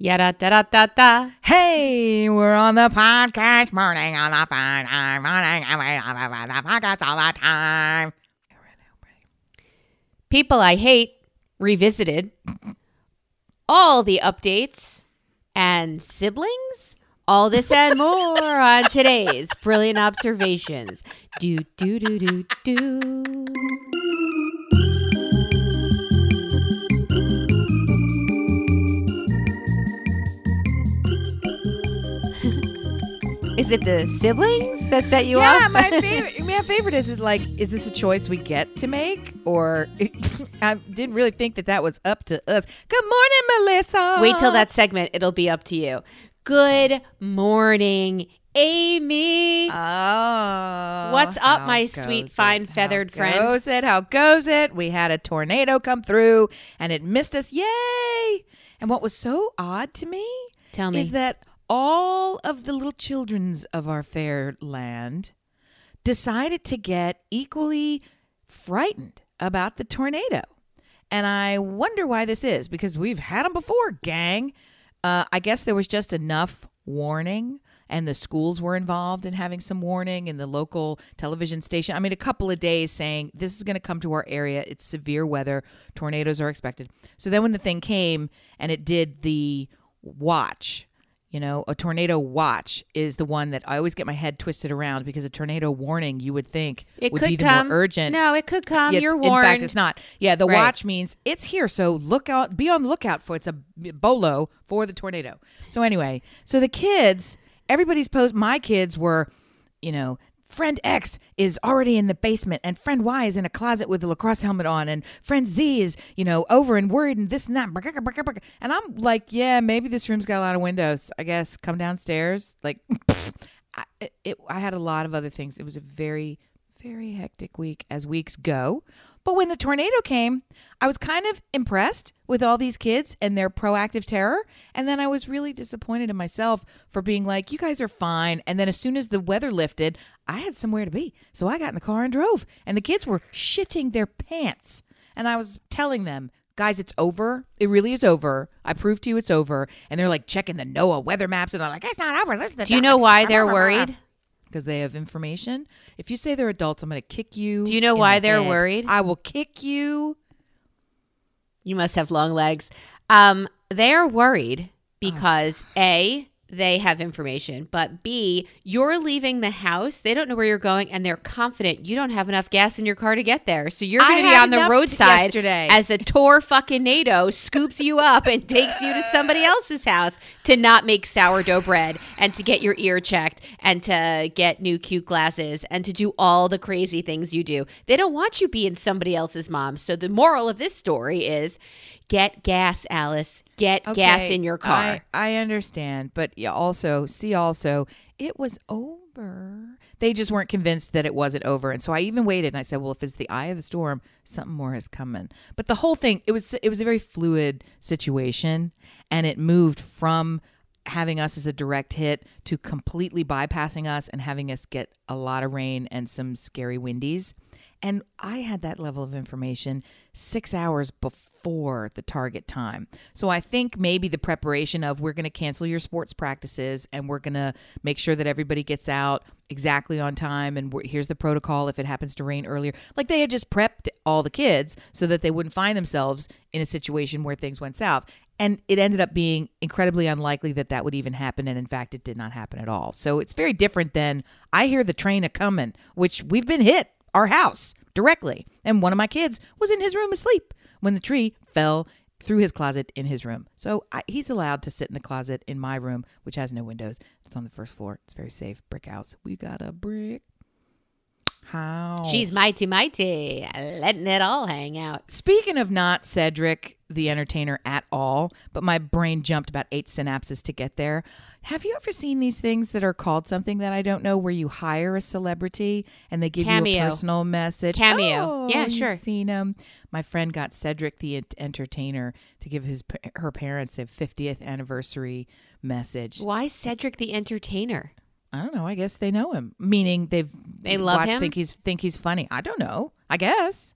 Yada da da da da. Hey, we're on the podcast morning on the. I'm morning. I'm on the podcast all the time. People I hate revisited. All the updates and siblings. All this and more on today's brilliant observations. Do do do do do. Is it the siblings that set you up? yeah, off? my favorite. My favorite is it like, is this a choice we get to make, or I didn't really think that that was up to us. Good morning, Melissa. Wait till that segment. It'll be up to you. Good morning, Amy. Oh, What's up, my sweet, it? fine, How feathered friend? Goes it? How goes it? We had a tornado come through, and it missed us. Yay! And what was so odd to me Tell me. is that all of the little childrens of our fair land decided to get equally frightened about the tornado. And I wonder why this is because we've had them before, gang. Uh, I guess there was just enough warning, and the schools were involved in having some warning, and the local television station. I mean, a couple of days saying this is going to come to our area. It's severe weather. Tornadoes are expected. So then when the thing came and it did the watch, you know, a tornado watch is the one that I always get my head twisted around because a tornado warning you would think it would could be the come. more urgent. No, it could come. It's- You're In fact, it's not. Yeah, the Right. watch means it's here. So look out, be on the lookout for it's a bolo for the tornado. So anyway, so the kids, everybody's post. My kids were, you know. Friend X is already in the basement, and friend Y is in a closet with a lacrosse helmet on, and friend Z is, you know, over and worried and this and that. And I'm like, yeah, maybe this room's got a lot of windows. I guess come downstairs. Like, I, it, I had a lot of other things. It was a very, very hectic week as weeks go. But when the tornado came, I was kind of impressed with all these kids and their proactive terror. And then I was really disappointed in myself for being like, you guys are fine. And then as soon as the weather lifted, I had somewhere to be. So I got in the car and drove. And the kids were shitting their pants. And I was telling them, guys, it's over. It really is over. I proved to you it's over. And they're like checking the NOAA weather maps and they're like, it's not over. Listen to Do you know why they're worried? Because they have information. If you say they're adults, I'm going to kick you. Do you know why the they're head. worried? I will kick you. You must have long legs. Um, they're worried because A, they have information, but B, you're leaving the house. They don't know where you're going, and they're confident you don't have enough gas in your car to get there. So you're going to be on the roadside yesterday. as a tour fucking NATO scoops you up and takes you to somebody else's house to not make sourdough bread and to get your ear checked and to get new cute glasses and to do all the crazy things you do. They don't want you being somebody else's mom. So the moral of this story is get gas, Alice. Get gas in your car. I, I understand, but yeah, also see also it was over. They just weren't convinced that it wasn't over, and so I even waited. And I said, "Well, if it's the eye of the storm, something more is coming." But the whole thing it was it was a very fluid situation, and it moved from having us as a direct hit to completely bypassing us and having us get a lot of rain and some scary windies. And I had that level of information six hours before the target time. So I think maybe the preparation of we're going to cancel your sports practices and we're going to make sure that everybody gets out exactly on time. And here's the protocol if it happens to rain earlier. Like they had just prepped all the kids so that they wouldn't find themselves in a situation where things went south. And it ended up being incredibly unlikely that that would even happen. And in fact, it did not happen at all. So it's very different than I hear the train a coming, which we've been hit our house directly. And one of my kids was in his room asleep when the tree fell through his closet in his room. So I, he's allowed to sit in the closet in my room, which has no windows. It's on the first floor. It's very safe. Brick house. We got a brick. She's mighty, mighty, letting it all hang out. Speaking of not Cedric the entertainer at all, but my brain jumped about eight synapses to get there. Have you ever seen these things that are called something that I don't know, where you hire a celebrity and they give you a personal message? Cameo. Oh, Yeah, sure. Seen them. My friend got Cedric the entertainer to give his her parents a 50th anniversary message. Why Cedric the Entertainer? I don't know. I guess they know him, meaning they've They love watched- him? Think he's think he's funny. I don't know. I guess.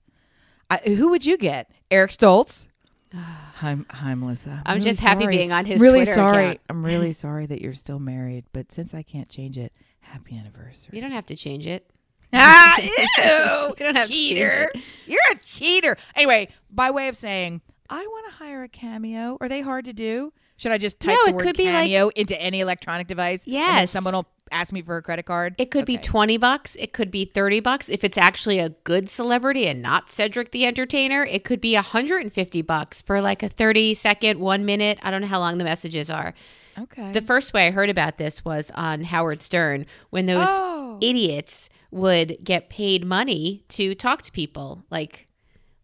I, who would you get? Eric Stoltz. Hi, hi, Melissa. I'm really just happy sorry. being on his really Twitter sorry. account. I'm really sorry that you're still married, but since I can't change it, happy anniversary. You don't have to change it. ah, ew, You don't have to change cheater. it. You're a cheater. Anyway, by way of saying, I want to hire a cameo. Are they hard to do? Should I just type No, the word be like- cameo into any electronic device? Yes. someone will ask me for a credit card. It could be 20 bucks. It could be 30 bucks. If it's actually a good celebrity and not Cedric the Entertainer, it could be 150 bucks for like a 30 second, one minute. I don't know how long the messages are. okay. The first way I heard about this was on Howard Stern when those Oh. idiots would get paid money to talk to people like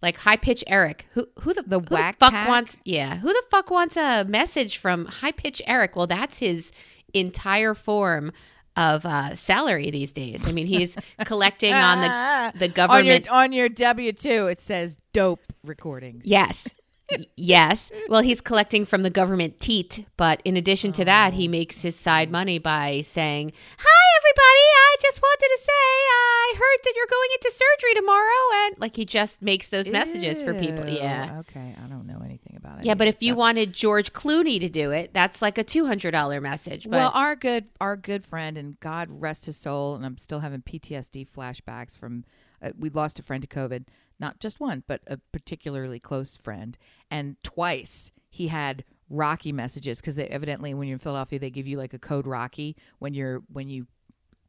like High Pitch Erik. Who who the, The who whack fuck pack? wants yeah, who the fuck wants a message from High Pitch Erik? Well, that's his entire form of uh, salary these days. I mean, he's collecting on the the government on your on your W two, it says dope recordings. Yes. Yes. Well, he's collecting from the government teat, but in addition to that, he makes his side money by saying, "Hi everybody, I just wanted to say I heard that you're going into surgery tomorrow." And like he just makes those messages for people. Yeah. Okay, I don't know about it. Yeah, but if you wanted George Clooney to do it, that's like a $200 message. But well, our good our good friend and God rest his soul, and I'm still having PTSD flashbacks from uh, we lost a friend to COVID, not just one, but a particularly close friend, and twice he had Rocky messages because they evidently when you're in Philadelphia they give you like a code Rocky when you're when you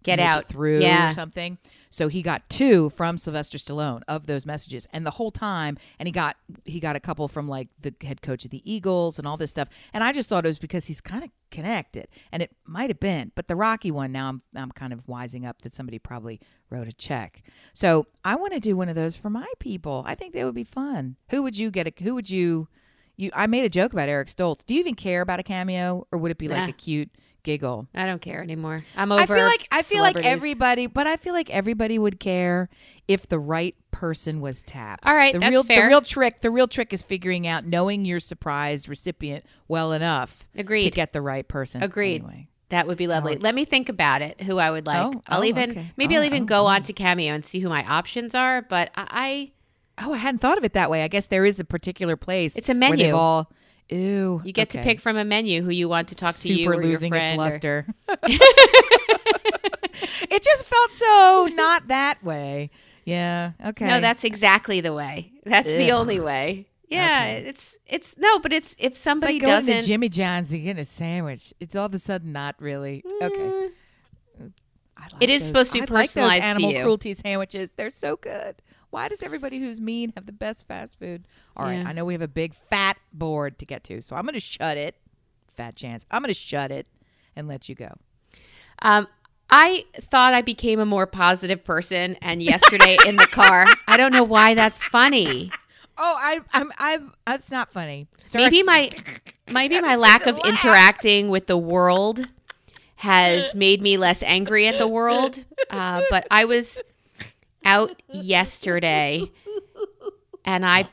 Get out. through Yeah. or something. So he got two from Sylvester Stallone of those messages, and the whole time, and he got he got a couple from like the head coach of the Eagles and all this stuff. And I just thought it was because he's kind of connected, and it might have been. But the Rocky one, now I'm I'm kind of wising up that somebody probably wrote a check. So I want to do one of those for my people. I think that would be fun. Who would you get? A, who would you? You, I made a joke about Eric Stoltz. Do you even care about a cameo, or would it be like Nah. a cute giggle? I don't care anymore. I'm over I feel like I feel like everybody, but I feel like everybody would care if the right person was tapped. All right, the that's real fair. the real trick the real trick is figuring out knowing your surprise recipient well enough Agreed. to get the right person. Agreed. Anyway. That would be lovely. Let me think about it. Who I would like. Oh, I'll oh, even okay. maybe Oh, I'll even oh, go oh. on to Cameo and see who my options are. But I, Oh, I hadn't thought of it that way. I guess there is a particular place. It's a Where they've menu. all, ew. you get to pick from a menu who you want to talk to Super you or losing your its friend. or- it just felt so not that way. Yeah. Okay. No, that's exactly the way. That's the only way. Yeah, Okay. it's it's no, but it's if It's somebody like going doesn't. to Jimmy John's and getting a sandwich. It's all of a sudden not really okay. Mm, I like It is those- supposed to be I like those personalized to animal cruelty sandwiches. They're so good. Why does everybody who's mean have the best fast food? All right, Yeah. I know we have a big fat board to get to, so I'm going to shut it. Fat chance. I'm going to shut it and let you go. Um, I thought I became a more positive person, and yesterday in the car, I don't know why that's funny. Oh, I, I'm, I'm. That's not funny. Sorry. Maybe my maybe my lack of interacting with the world has made me less angry at the world. Uh, but I was out yesterday, and I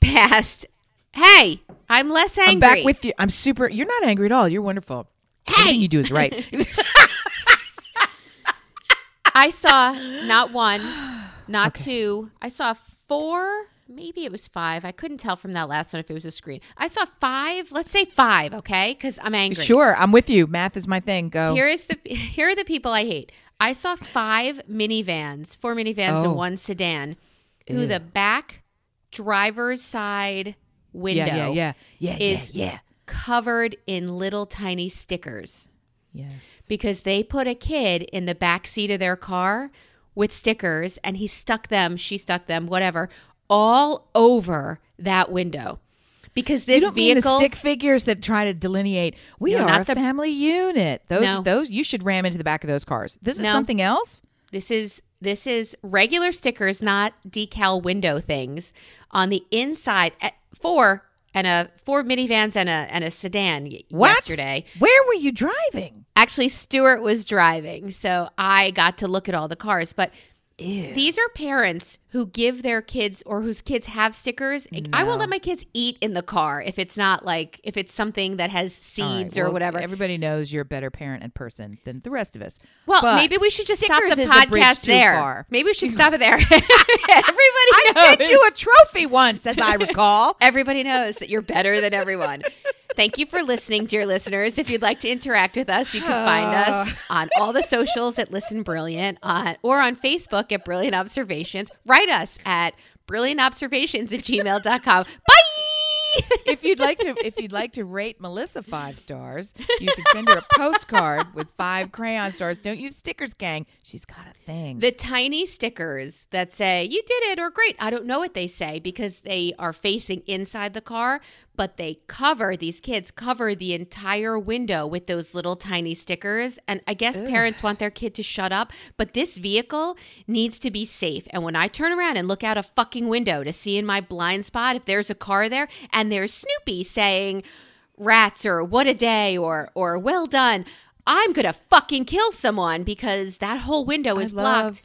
passed. Hey, I'm less angry. I'm back with you. I'm super. You're not angry at all. You're wonderful. Everything you do is right. I saw not one, not Okay. two. I saw four. Maybe it was five. I couldn't tell from that last one if it was a screen. I saw five. Let's say five, okay? Because I'm angry. sure, I'm with you. Math is my thing. Go. Here is the here are the people I hate. I saw five minivans, four minivans Oh. and one sedan, who Ew. the back driver's side window yeah, yeah, yeah, yeah, is yeah, yeah. covered in little tiny stickers Yes. because they put a kid in the back seat of their car with stickers and he stuck them, she stuck them, whatever, all over that window. Because this you don't mean vehicle the stick figures that try to delineate we No, are not a the- family unit. Those No. those you should ram into the back of those cars. This is No. something else. This is this is regular stickers, not decal window things on the inside. At four and a four minivans and a and a sedan What? yesterday. Where were you driving? Actually, Stuart was driving, so I got to look at all the cars. But Ew. These are parents who give their kids or whose kids have stickers. I will No. let my kids eat in the car if it's not like if it's something that has All right, seeds or well, whatever. Everybody knows you're a better parent and person than the rest of us. well, But maybe we should just stop the is a bridge podcast there. far. Maybe we should stop it there. Everybody I knows. sent you a trophy once, as I recall. Everybody knows that you're better than everyone. Thank you for listening, dear listeners. If you'd like to interact with us, you can find us ah. on all the socials at Listen Brilliant on, or on Facebook at Brilliant Observations. Write us at brilliantobservations at gmail.com. Bye! if you'd like to, if you'd like to rate Melissa five stars, you can send her a postcard with five crayon stars. Don't use stickers, gang. She's got a thing. The tiny stickers that say, you did it or great. I don't know what they say because they are facing inside the car, but they cover, these kids cover the entire window with those little tiny stickers. And I guess parents want their kid to shut up, but this vehicle needs to be safe. And when I turn around and look out a fucking window to see in my blind spot if there's a car there and there's Snoopy saying, rats or what a day or or well done i'm gonna fucking kill someone because that whole window is I blocked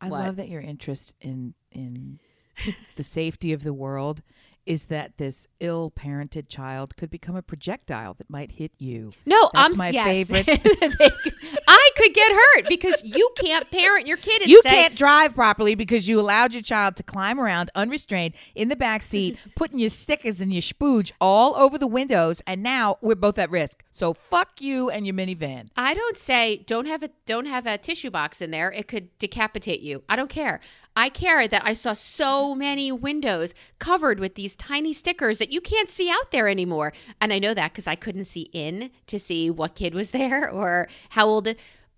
I What? love that your interest in in the safety of the world is that this ill-parented child could become a projectile that might hit you. no That's i'm my yes. favorite. i could get hurt because you can't parent your kid You say, can't drive properly because you allowed your child to climb around unrestrained in the back seat, putting your stickers and your spooge all over the windows, and now we're both at risk. So fuck you and your minivan. I don't say don't have a don't have a tissue box in there. It could decapitate you. I don't care. I care that I saw so many windows covered with these tiny stickers that you can't see out there anymore. And I know that because I couldn't see in to see what kid was there or how old.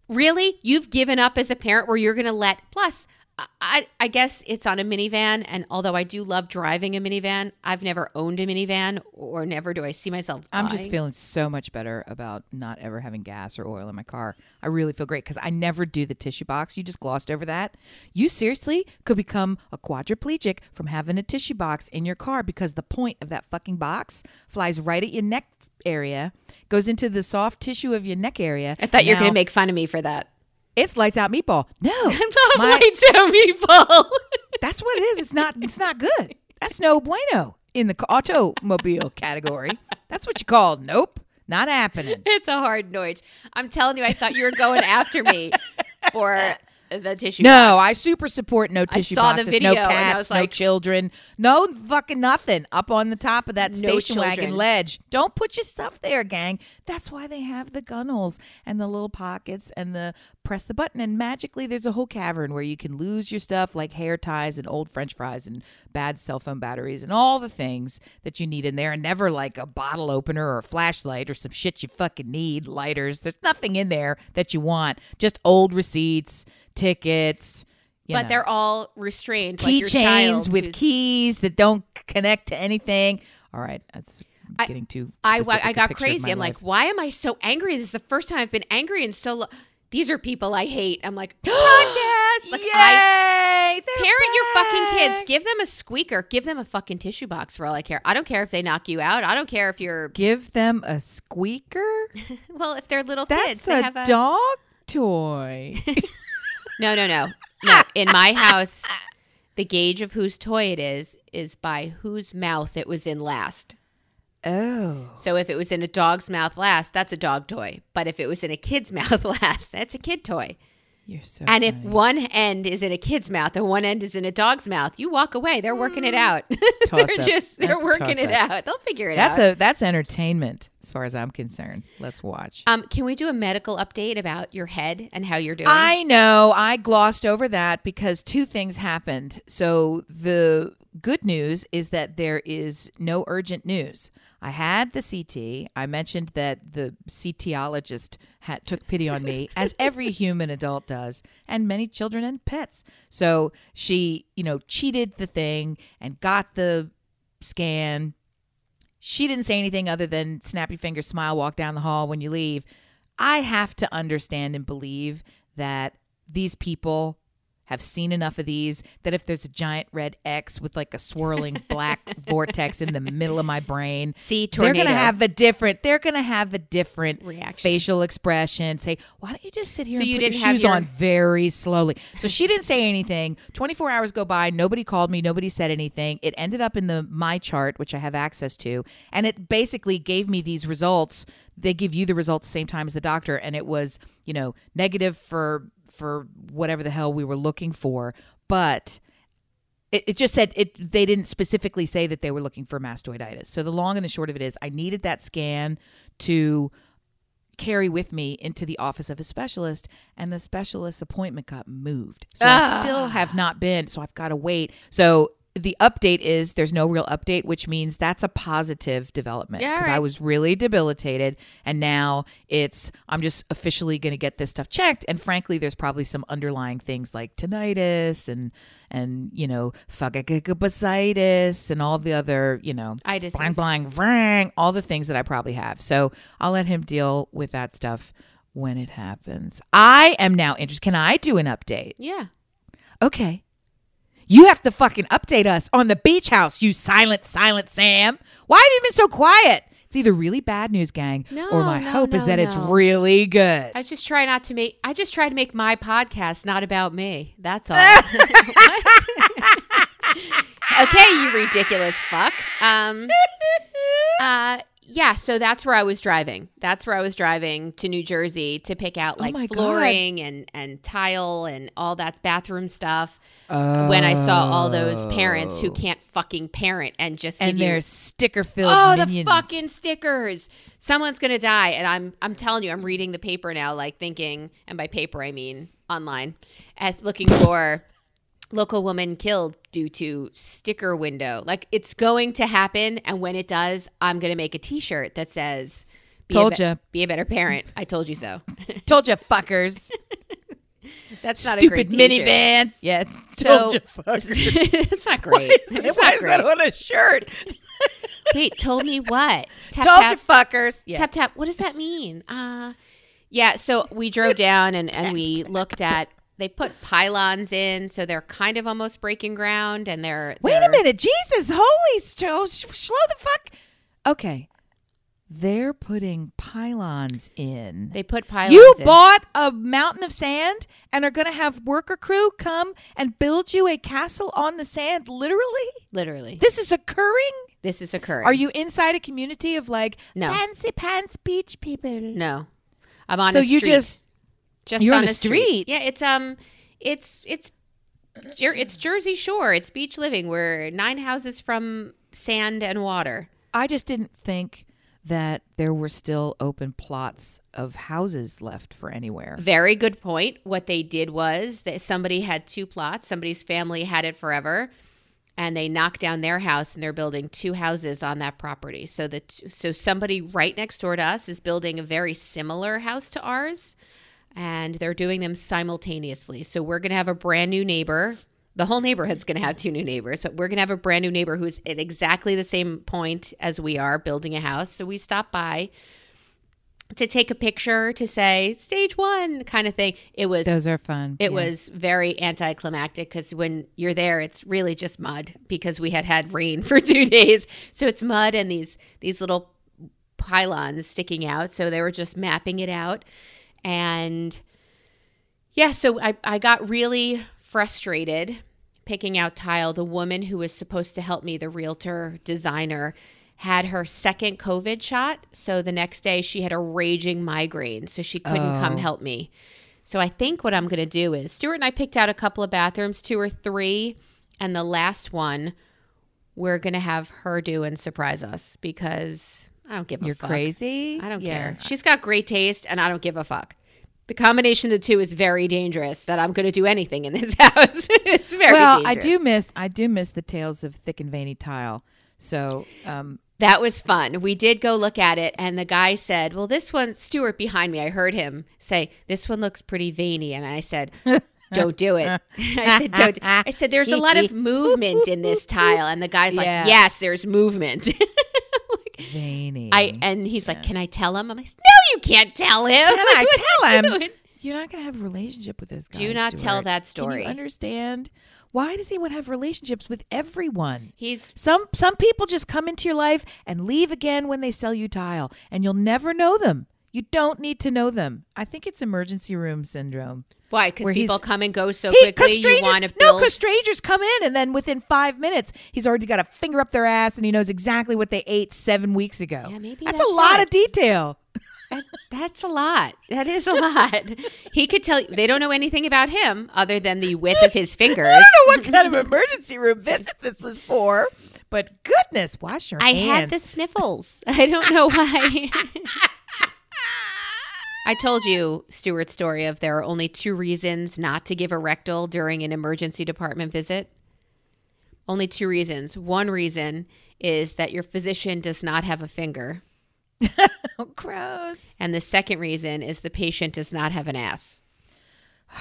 Really, you've given up as a parent where you're going to let. Plus, I, I guess it's on a minivan, and although I do love driving a minivan, I've never owned a minivan, or never do I see myself. I'm just feeling so much better about not ever having gas or oil in my car. I really feel great because I never do the tissue box. You just glossed over that. You seriously could become a quadriplegic from having a tissue box in your car because the point of that fucking box flies right at your neck area, goes into the soft tissue of your neck area. I thought you were going to make fun of me for that. It's lights out meatball. No, I'm not My- white to people. That's what it is. It's not. It's not good. That's no bueno in the automobile category. That's what you call nope, not happening. it's a hard noise. I'm telling you, I thought you were going after me for the tissue. No, I super support no tissue saw the boxes, video no and I cats, was no like- children, no fucking nothing up on the top of that No station wagon children. ledge. Don't put your stuff there, gang. That's why they have the gunnels and the little pockets and the press the button and magically there's a whole cavern where you can lose your stuff like hair ties and old french fries and bad cell phone batteries and all the things that you need in there and never like a bottle opener or a flashlight or some shit you fucking need, lighters. There's nothing in there that you want. Just old receipts, tickets, but know they're all restrained. keychains child with keys that don't connect to anything. All right, that's I- getting too. I, I a got crazy. I'm like, why am I so angry? This is the first time I've been angry in so long. These are people I hate. I'm like, podcast. Like, Yay! they're parent your fucking kids. Give them a squeaker. Give them a fucking tissue box for all I care. I don't care if they knock you out. I don't care if you're Give them a squeaker. well, if they're little kids, they a have a dog toy. No, no, no. No. In my house, the gauge of whose toy it is is by whose mouth it was in last. oh, So if it was in a dog's mouth last, that's a dog toy. But if it was in a kid's mouth last, that's a kid toy. You're so. And if one end is in a kid's mouth and one end is in a dog's mouth, you walk away. They're working it out. they're Toss-up. just they're That's working it out. They'll figure it that's out. a that's entertainment as far as I'm concerned. Let's watch. um, can we do a medical update about your head and how you're doing? I know. I glossed over that because two things happened. So the good news is that there is no urgent news. I had the CT. I mentioned that the CTologist had, took pity on me, as every human adult does, and many children and pets. So she, you know, cheated the thing and got the scan. She didn't say anything other than snap your finger, smile, walk down the hall when you leave. I have to understand and believe that these people have seen enough of these that if there's a giant red X with like a swirling black vortex in the middle of my brain, See, they're gonna have a different. They're gonna have a different Reaction. facial expression. Say, why don't you just sit here So and you put didn't your have shoes your- on very slowly? So she didn't say anything. Twenty four hours go by. Nobody called me. Nobody said anything. It ended up in the my chart, which I have access to, and it basically gave me these results. They give you the results same time as the doctor, and it was you know negative for for whatever the hell we were looking for, but it, it just said it they didn't specifically say that they were looking for mastoiditis. So the long and the short of it is i needed that scan to carry with me into the office of a specialist and the specialist's appointment got moved. So i ah. still have not been so i've got to wait. So the update is there's no real update which means that's a positive development Yeah, because i was really debilitated and now it's i'm just officially going to get this stuff checked and frankly there's probably some underlying things like tinnitus and and you know phagocytitis and all the other you know Itises. blang blang vrang all the things that i probably have. So i'll let him deal with that stuff when it happens. I am now interested can i do an update? Yeah. okay you have to fucking update us on the beach house, you silent, silent Sam. Why have you been so quiet? It's either really bad news, gang, No, or my no, hope is no, that it's really good. I just try not to make. I just try to make my podcast not about me. That's all. okay, you ridiculous fuck. Um. Uh. Yeah. So that's where I was driving. That's where I was driving to New Jersey to pick out oh like Oh my God. flooring and and tile and all that bathroom stuff. When I saw all those parents who oh. can't fucking parent and just Oh. and their sticker filled Oh, minions. the fucking stickers! Someone's gonna die, and I'm I'm telling you, I'm reading the paper now, like thinking, and by paper I mean online, at looking for local woman killed due to sticker window. Like it's going to happen, and when it does, I'm gonna make a T-shirt that says, be Told a be- a better parent." I told you so. Told you, fuckers. That's not Stupid a great T-shirt. minivan. Yeah. So- Told you, fuckers. it's not great. It's Why not is that great. on a shirt? Wait, told me what? Tap, Told tap. you, fuckers. Yeah. Tap tap. What does that mean? Uh yeah. So we drove down and and we looked at. They put pylons in, so they're kind of almost breaking ground, and they're. Wait a they're- minute. Jesus, holy, st- oh, sh- slow the fuck. Okay. They're putting pylons in. They put pylons. You in. bought a mountain of sand and are going to have worker crew come and build you a castle on the sand, literally? literally. This is occurring? This is occurring. Are you inside a community of like No. fancy pants beach people? No, I'm on. So a you street. just just you're on, on a street. Yeah, it's um, it's it's it's Jersey Shore. It's beach living. We're nine houses from sand and water. I just didn't think that there were still open plots of houses left for anywhere. Very good point. What they did was that somebody had two plots. Somebody's family had it forever, and they knocked down their house and they're building two houses on that property. So that so somebody right next door to us is building a very similar house to ours, and they're doing them simultaneously. So we're gonna have a brand new neighbor. The whole neighborhood's going to have two new neighbors, but we're going to have a brand new neighbor who's at exactly the same point as we are building a house. So we stop by to take a picture to say stage one kind of thing. It was Those are fun. it Yeah. was very anticlimactic because when you're there, it's really just mud because we had had rain for two days. So it's mud and these these little pylons sticking out. So they were just mapping it out, and yeah. So I I got really frustrated picking out tile. The woman who was supposed to help me, the realtor designer. Had her second COVID shot. So the next day she had a raging migraine. So she couldn't come Oh. help me. So I think what I'm going to do is Stuart and I picked out a couple of bathrooms, two or three, and the last one we're going to have her do and surprise us because I don't give a You're fuck. crazy. I don't Yeah. care. She's got great taste and I don't give a fuck. The combination of the two is very dangerous that I'm going to do anything in this house. it's very Well, I do miss I do miss the tales of thick and veiny tile. So, um, That was fun. We did go look at it, and the guy said, Well, this one, Stuart behind me, I heard him say, This one looks pretty veiny. And I said, Don't do it. I said, Don't. I said, There's a lot of movement in this tile. And the guy's like, Yeah. Yes, there's movement. Veiny. I And he's like, Can I tell him? I'm like, No, you can't tell him. Can I tell him? Doing? You're not going to have a relationship with this guy. Do not tell Stuart. that Can story. you understand? Why does he want to have relationships with everyone? He's Some some people just come into your life and leave again when they sell you tile, and you'll never know them. You don't need to know them. I think it's emergency room syndrome. why? Because people come and go so He- quickly. You want to no, because strangers come in, and then within five minutes, he's already got a finger up their ass, and he knows exactly what they ate seven weeks ago. Yeah, maybe that's, that's a lot it. of detail. That- that's a lot. That is a lot. he could tell you. They don't know anything about him other than the width of his fingers. I don't know what kind of emergency room visit this was for, but goodness, wash your I hands. had the sniffles. I don't know why. I told you Stuart's story of there are only two reasons not to give a rectal during an emergency department visit. Only two reasons. One reason is that your physician does not have a finger, oh, gross. and the second reason is the patient does not have an ass.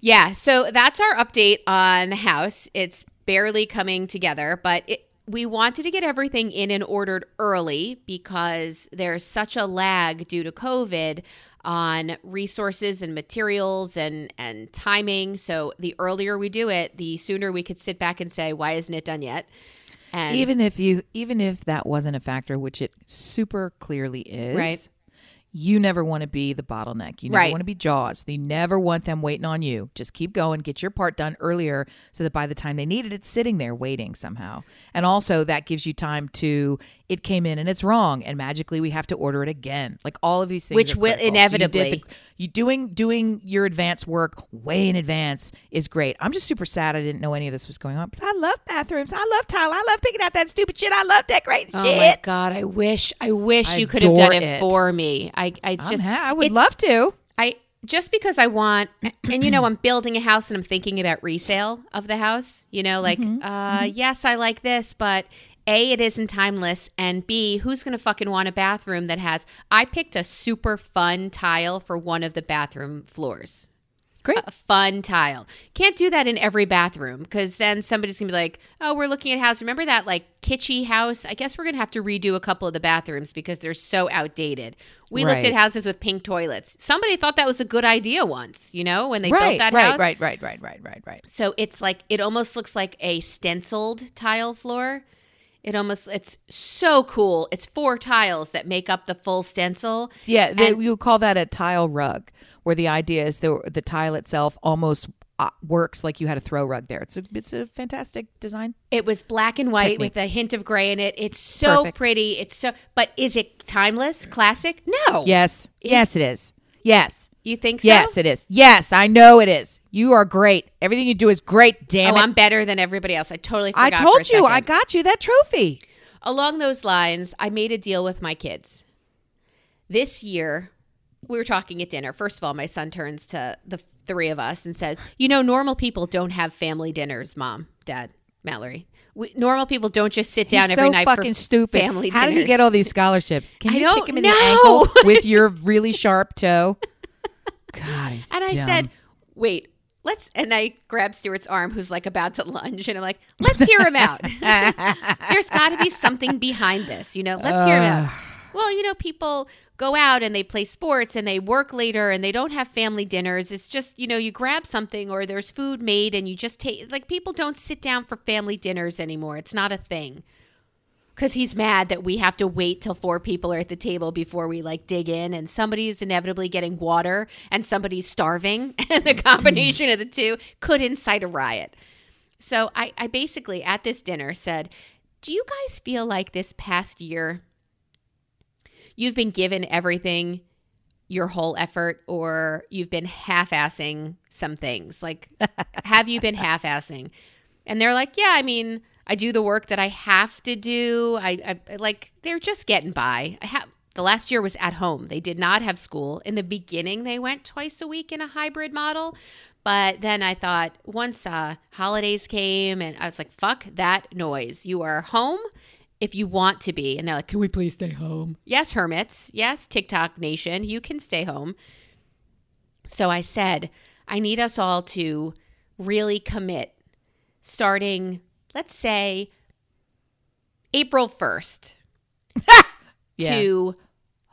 yeah, so that's our update on the house. It's barely coming together, but it, we wanted to get everything in and ordered early because there's such a lag due to COVID on resources and materials and and timing. So the earlier we do it, the sooner we could sit back and say, "Why isn't it done yet?" And Even if you, even if that wasn't a factor, which it super clearly is, Right. You never want to be the bottleneck. You never Right. want to be Jaws. You never want them waiting on you. Just keep going. Get your part done earlier, so that by the time they need it, it's sitting there waiting somehow. And also that gives you time to. It came in and it's wrong, and magically we have to order it again. Like all of these things, Which will critical. So you did inevitably- the- you doing doing your advance work way in advance is great. I'm just super sad I didn't know any of this was going on because I love bathrooms. I love tile. I love picking out that stupid shit. I love decorating Oh shit. my god! I wish, I wish I you could have done it, it. for me. I, I just, ha- I would love to. I just because I want, and you know, I'm building a house and I'm thinking about resale of the house. You know, like, Mm-hmm. uh, yes, I like this, but a, it isn't timeless, and B, who's gonna fucking want a bathroom that has? I picked a super fun tile for one of the bathroom floors. Great. A fun tile. Can't do that in every bathroom because then somebody's gonna be like, "Oh, we're looking at house. Remember that like kitschy house? I guess we're gonna have to redo a couple of the bathrooms because they're so outdated." We looked at houses with pink toilets. Somebody thought that was a good idea once, you know, when they right, built that right, house. Right, right, right, right, right, right, right. So it's like it almost looks like a stenciled tile floor. It almost it's so cool. It's four tiles that make up the full stencil. Yeah, they, And- you call that a tile rug, where the idea is the the tile itself almost uh, works like you had a throw rug there. It's a it's a fantastic design. It was black and white Technique. with a hint of gray in it. It's so Perfect. pretty. It's so but is it timeless, classic? No. Yes, yes, it is. Yes, You think so? yes, it is. Yes, I know it is. You are great. Everything you do is great. Damn Oh, it! I'm better than everybody else. I totally I told you, I got you that trophy. Along those lines, I made a deal with my kids. This year, we were talking at dinner. First of all, my son turns to the three of us and says, "You know, normal people don't have family dinners, mom, dad, Mallory. We, normal people don't just sit down He's every so night fucking for stupid. family dinner. How did he dinners." get all these scholarships? Can I you kick him in the ankle with your really sharp toe? God, he's And I dumb. said, "Wait, let's." And I grabbed Stuart's arm, who's like about to lunge, and I'm like, "Let's hear him out. There's got to be something behind this, you know. Let's hear him out." Well, you know, people go out and they play sports and they work later and they don't have family dinners. It's just, you know, you grab something or there's food made and you just take like people don't sit down for family dinners anymore. It's not a thing. Cuz he's mad that we have to wait till four people are at the table before we like dig in and somebody's inevitably getting water and somebody's starving and the combination of the two could incite a riot. So I, I basically at this dinner said, Do you guys feel like this past year you've been given everything, your whole effort, or you've been half assing some things? Like, have you been half assing? And they're like, Yeah, I mean, I do the work that I have to do. I, I like, they're just getting by. I have. The last year was at home. They did not have school. In the beginning, they went twice a week in a hybrid model. But then I thought once uh, holidays came and I was like, fuck that noise. You are home if you want to be. And they're like, can we please stay home? Yes, hermits. Yes, TikTok Nation. You can stay home. So I said, I need us all to really commit starting, let's say, April 1st Yeah. to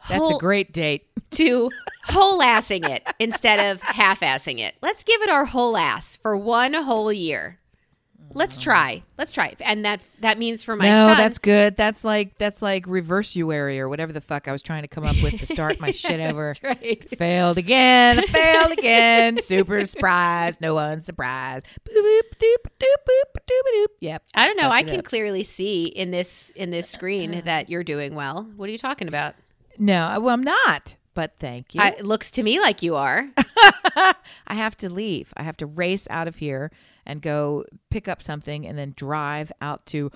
That's a great date. to whole assing it instead of half assing it. Let's give it our whole ass for one whole year. Let's oh. try. Let's try. And that that means for my no, son. that's good. That's like that's like reversuary or whatever the fuck I was trying to come up with to start my shit over. That's right. Failed again. Failed again. Super surprised. No one surprised. Boop boop doop doop boop doop doop. Yep. I don't know. Fuck I can up. clearly see in this in this screen that you're doing well. What are you talking about? No, uh, well, I'm not. But thank you. I, it looks to me like you are. I have to leave. I have to race out of here and go pick up something and then drive out to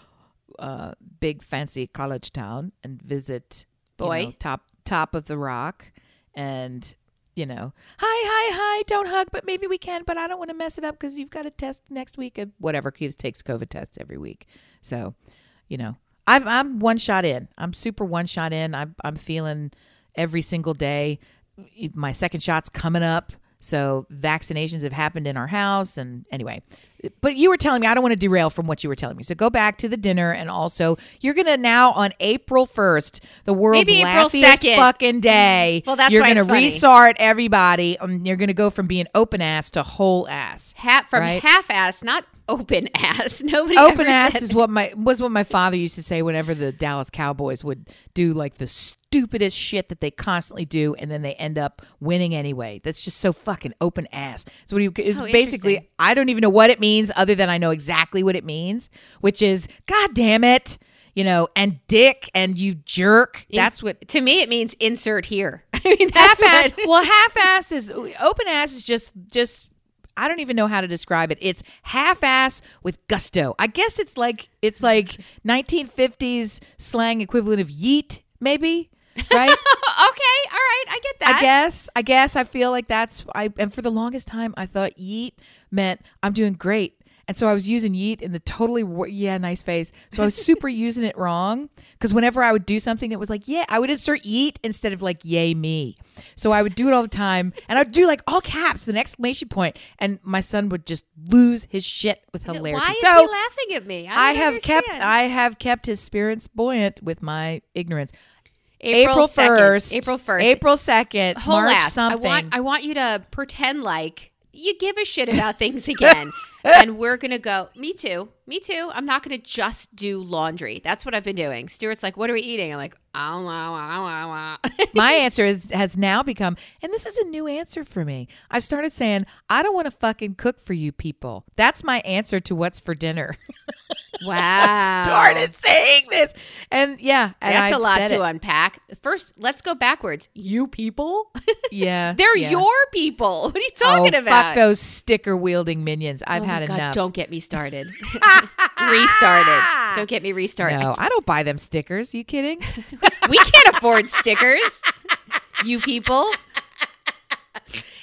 uh, big fancy college town and visit you Boy. know, top top of the rock and you know hi hi hi don't hug but maybe we can but i don't want to mess it up because you've got a test next week of whatever keeps takes covid tests every week so you know I'm, I'm one shot in i'm super one shot in i'm, I'm feeling every single day. My second shot's coming up so vaccinations have happened in our house and anyway. But you were telling me i don't want to derail from what you were telling me so go back to the dinner and also you're gonna now on april 1st the world's Maybe laughiest fucking day. Well, that's you're gonna it's funny. restart everybody um, you're gonna go from being open ass to whole ass Hat from Right. half ass, not open ass. Nobody open ass is what my was what my father used to say whenever the Dallas Cowboys would do like the stupidest shit that they constantly do and then they end up winning anyway. That's just so fucking open ass. So what he is Oh, basically. I don't even know what it means other than I know exactly what it means, which is god damn it, you know, and dick and you jerk. That's what to me it means insert here. I mean that's half ass. well, half ass is open ass is just just. I don't even know how to describe it. It's half ass with gusto. I guess it's like it's like 1950s slang equivalent of yeet, maybe. Right? okay, all right, I get that. I guess. I guess I feel like that's I and for the longest time I thought yeet meant I'm doing great. And so I was using yeet in the totally yeah, nice face. So I was super using it wrong because whenever I would do something that was like yeah, I would insert yeet instead of like yay me. So I would do it all the time, and I'd do like all caps, an exclamation point, and my son would just lose his shit with hilarity. Why is so he laughing at me? I don't have kept. I have kept his spirits buoyant with my ignorance. April first, 2nd, April first, April second, March ass. something. I want I want you to pretend like you give a shit about things again. and we're gonna go. Me too. Me too. I'm not gonna just do laundry. That's what I've been doing. Stuart's like, "What are we eating?" I'm like, "I don't know. I my answer is has now become, and this is a new answer for me. I've started saying, I don't want to fucking cook for you people. That's my answer to what's for dinner. wow. started saying this, and yeah, and That's I've a lot to it. unpack. First, let's go backwards. You people? Yeah, They're yeah. your people. What are you oh, talking oh, about? Fuck those sticker wielding minions. I've Oh had God, enough. Don't get me started. restarted. Don't get me restarted. no, I don't buy them stickers. You kidding? We can't afford stickers. You people.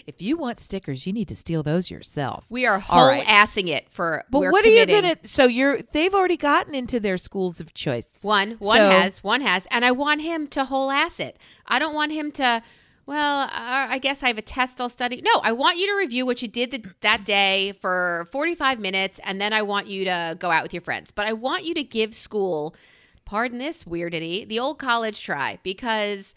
if you want stickers, you need to steal those yourself. We are whole right. assing it for. But what committing. are you gonna? So you're they've already gotten into their schools of choice. One, one So- has, one has, and I want him to whole ass it. I don't want him to. Well, uh, I guess I have a test I'll study. No, I want you to review what you did th- that day for 45 minutes, and then I want you to go out with your friends. But I want you to give school, pardon this weirdity, the old college try because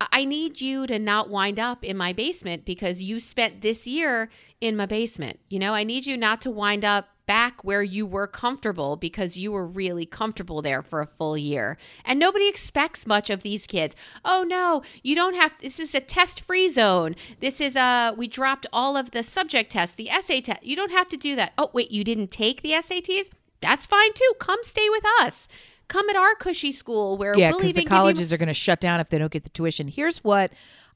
I- need you to not wind up in my basement because you spent this year in my basement. You know, I need you not to wind up back where you were comfortable because you were really comfortable there for a full year. And nobody expects much of these kids. Oh no, you don't have this is a test-free zone. This is a we dropped all of the subject tests, the essay test. You don't have to do that. Oh wait, you didn't take the SATs? That's fine too. Come stay with us. Come at our cushy school where Yeah, because the give you colleges are going to shut down if they don't get the tuition. Here's what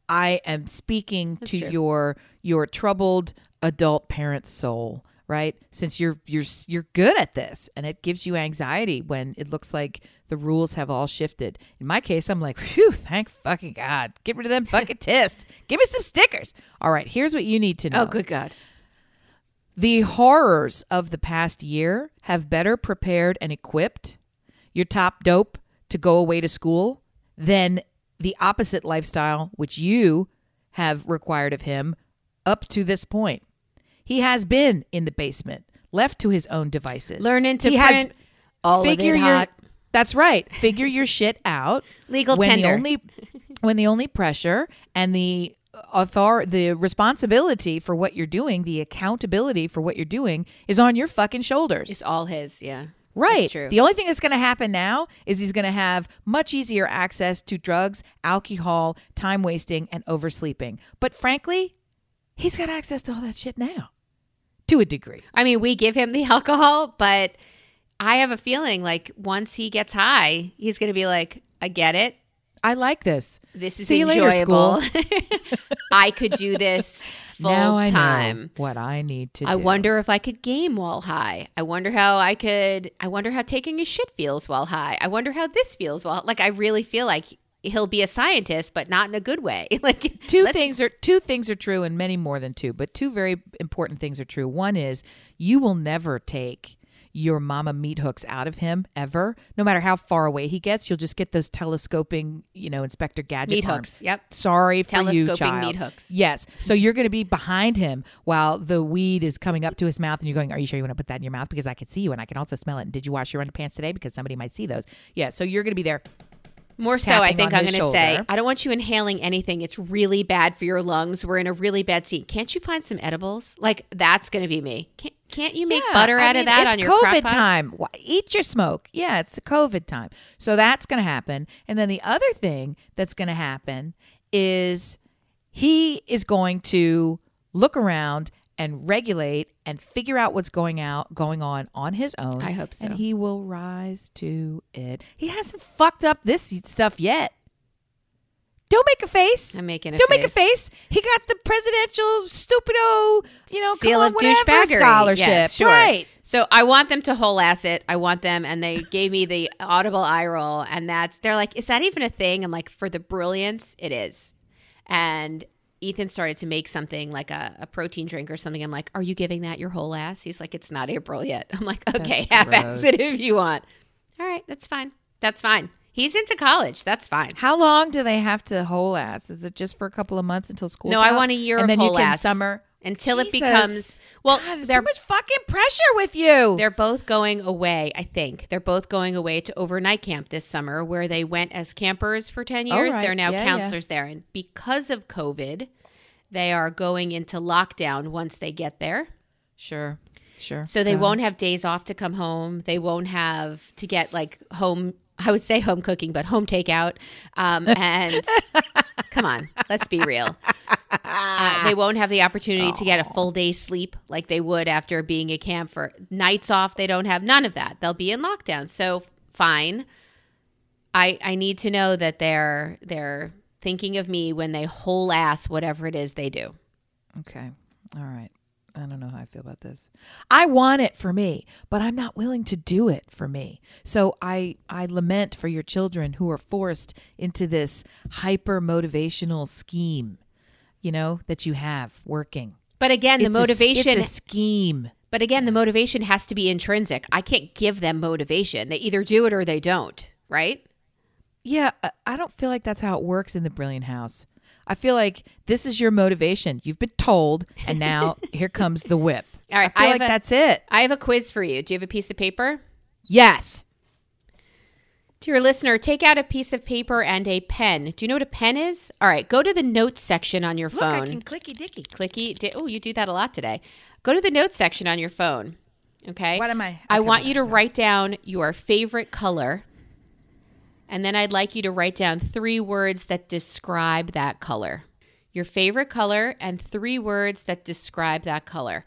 I am speaking to true. your your troubled adult parent soul, right? Since you're you're you're good at this, and it gives you anxiety when it looks like the rules have all shifted. In my case, I'm like, phew, thank fucking God. Get rid of them fucking tests. Give me some stickers. All right, here's what you need to oh, know. Oh good god. The horrors of the past year have better prepared and equipped your top dope to go away to school than the opposite lifestyle which you have required of him up to this point. He has been in the basement, left to his own devices. Learning to he print all of figure it your hot. That's right. Figure your shit out. Legal when tender. the only when the only pressure and the author the responsibility for what you're doing, the accountability for what you're doing is on your fucking shoulders. It's all his. Yeah. Right. The only thing that's going to happen now is he's going to have much easier access to drugs, alcohol, time wasting, and oversleeping. But frankly, he's got access to all that shit now to a degree. I mean, we give him the alcohol, but I have a feeling like once he gets high, he's going to be like, I get it. I like this. This is See you later, enjoyable. I could do this full now I time. know what I need to I do. wonder if I could game while high. I wonder how I could. I wonder how taking a shit feels while high. I wonder how this feels while. Like I really feel like he'll be a scientist, but not in a good way. like 2 things are two things are true and many more than two, but two very important things are true. One is you will never take your mama meat hooks out of him ever. No matter how far away he gets, you'll just get those telescoping, you know, Inspector Gadget Meat arms. hooks. Yep. Sorry for you, Telescoping child. meat hooks. Yes. So you're going to be behind him while the weed is coming up to his mouth, and you're going, "Are you sure you want to put that in your mouth? Because I can see you, and I can also smell it. And did you wash your underpants today? Because somebody might see those. Yeah. So you're going to be there. More so, I think I'm going to say. I don't want you inhaling anything. It's really bad for your lungs. We're in a really bad seat. Can't you find some edibles? Like that's going to be me. Can't, can't you make Yeah, butter I out mean, of that on your COVID time. Why- Eat your smoke. Yeah, it's a COVID time. So that's going to happen. And then the other thing that's going to happen is he is going to look around and regulate and figure out what's going out going on on his own. I hope so. And he will rise to it. He hasn't fucked up this stuff yet. Don't make a face. I'm making a Don't make a face. face. He got the presidential stupido, you know, Seal of douchebaggery. scholarship. Yes, sure. Right. So I want them to whole ass it. I want them, and they gave me the audible eye roll, and that's they're like, "Is that even a thing?" I'm like, "For the brilliance, it is." And Ethan started to make something like a, a protein drink or something. I'm like, "Are you giving that your whole ass?" He's like, "It's not April yet." I'm like, "Okay, half ass it if you want." All right, that's fine. That's fine. He's into college. That's fine. How long do they have to whole ass? Is it just for a couple of months until school? No, I want a year and of then whole you can ass. summer Until it becomes well, God, there's too much fucking pressure with you. They're both going away, I think. They're both going away to overnight camp this summer where they went as campers for 10 Oh, years. right. They're now Yeah, yeah. counselors there. And because of COVID, they are going into lockdown once they get there. Sure, sure. So they Yeah. won't have days off to come home. They won't have to get like home, I would say home cooking, but home takeout. Um, and come on, let's be real. Uh, they won't have the opportunity to get a full day's sleep like they would after being at camp for nights off. They don't have none of that. They'll be in lockdown. So fine. I I need to know that they're they're thinking of me when they whole ass whatever it is they do. Okay. All right. I don't know how I feel about this. I want it for me, but I'm not willing to do it for me. So I I lament for your children who are forced into this hyper motivational scheme, you know, that you have working. But again, the It's a- motivation it's a scheme. But again, the motivation has to be intrinsic. I can't give them motivation. They either do it or they don't, right? Yeah, I- I don't feel like that's how it works in the Brilliant House. I feel like this is your motivation. You've been told, and now here comes the whip. All right, I feel I like a- that's it. I have a quiz for you. Do you have a piece of paper? Yes. To your listener, take out a piece of paper and a pen. Do you know what a pen is? All right, go to the notes section on your Look, I phone. can clicky dicky. Clicky. Di- oh, you do that a lot today. Go to the notes section on your phone. Okay. What am I- I want you to write down your favorite color. And then I'd like you to write down three words that describe that color. Your favorite color and three words that describe that color.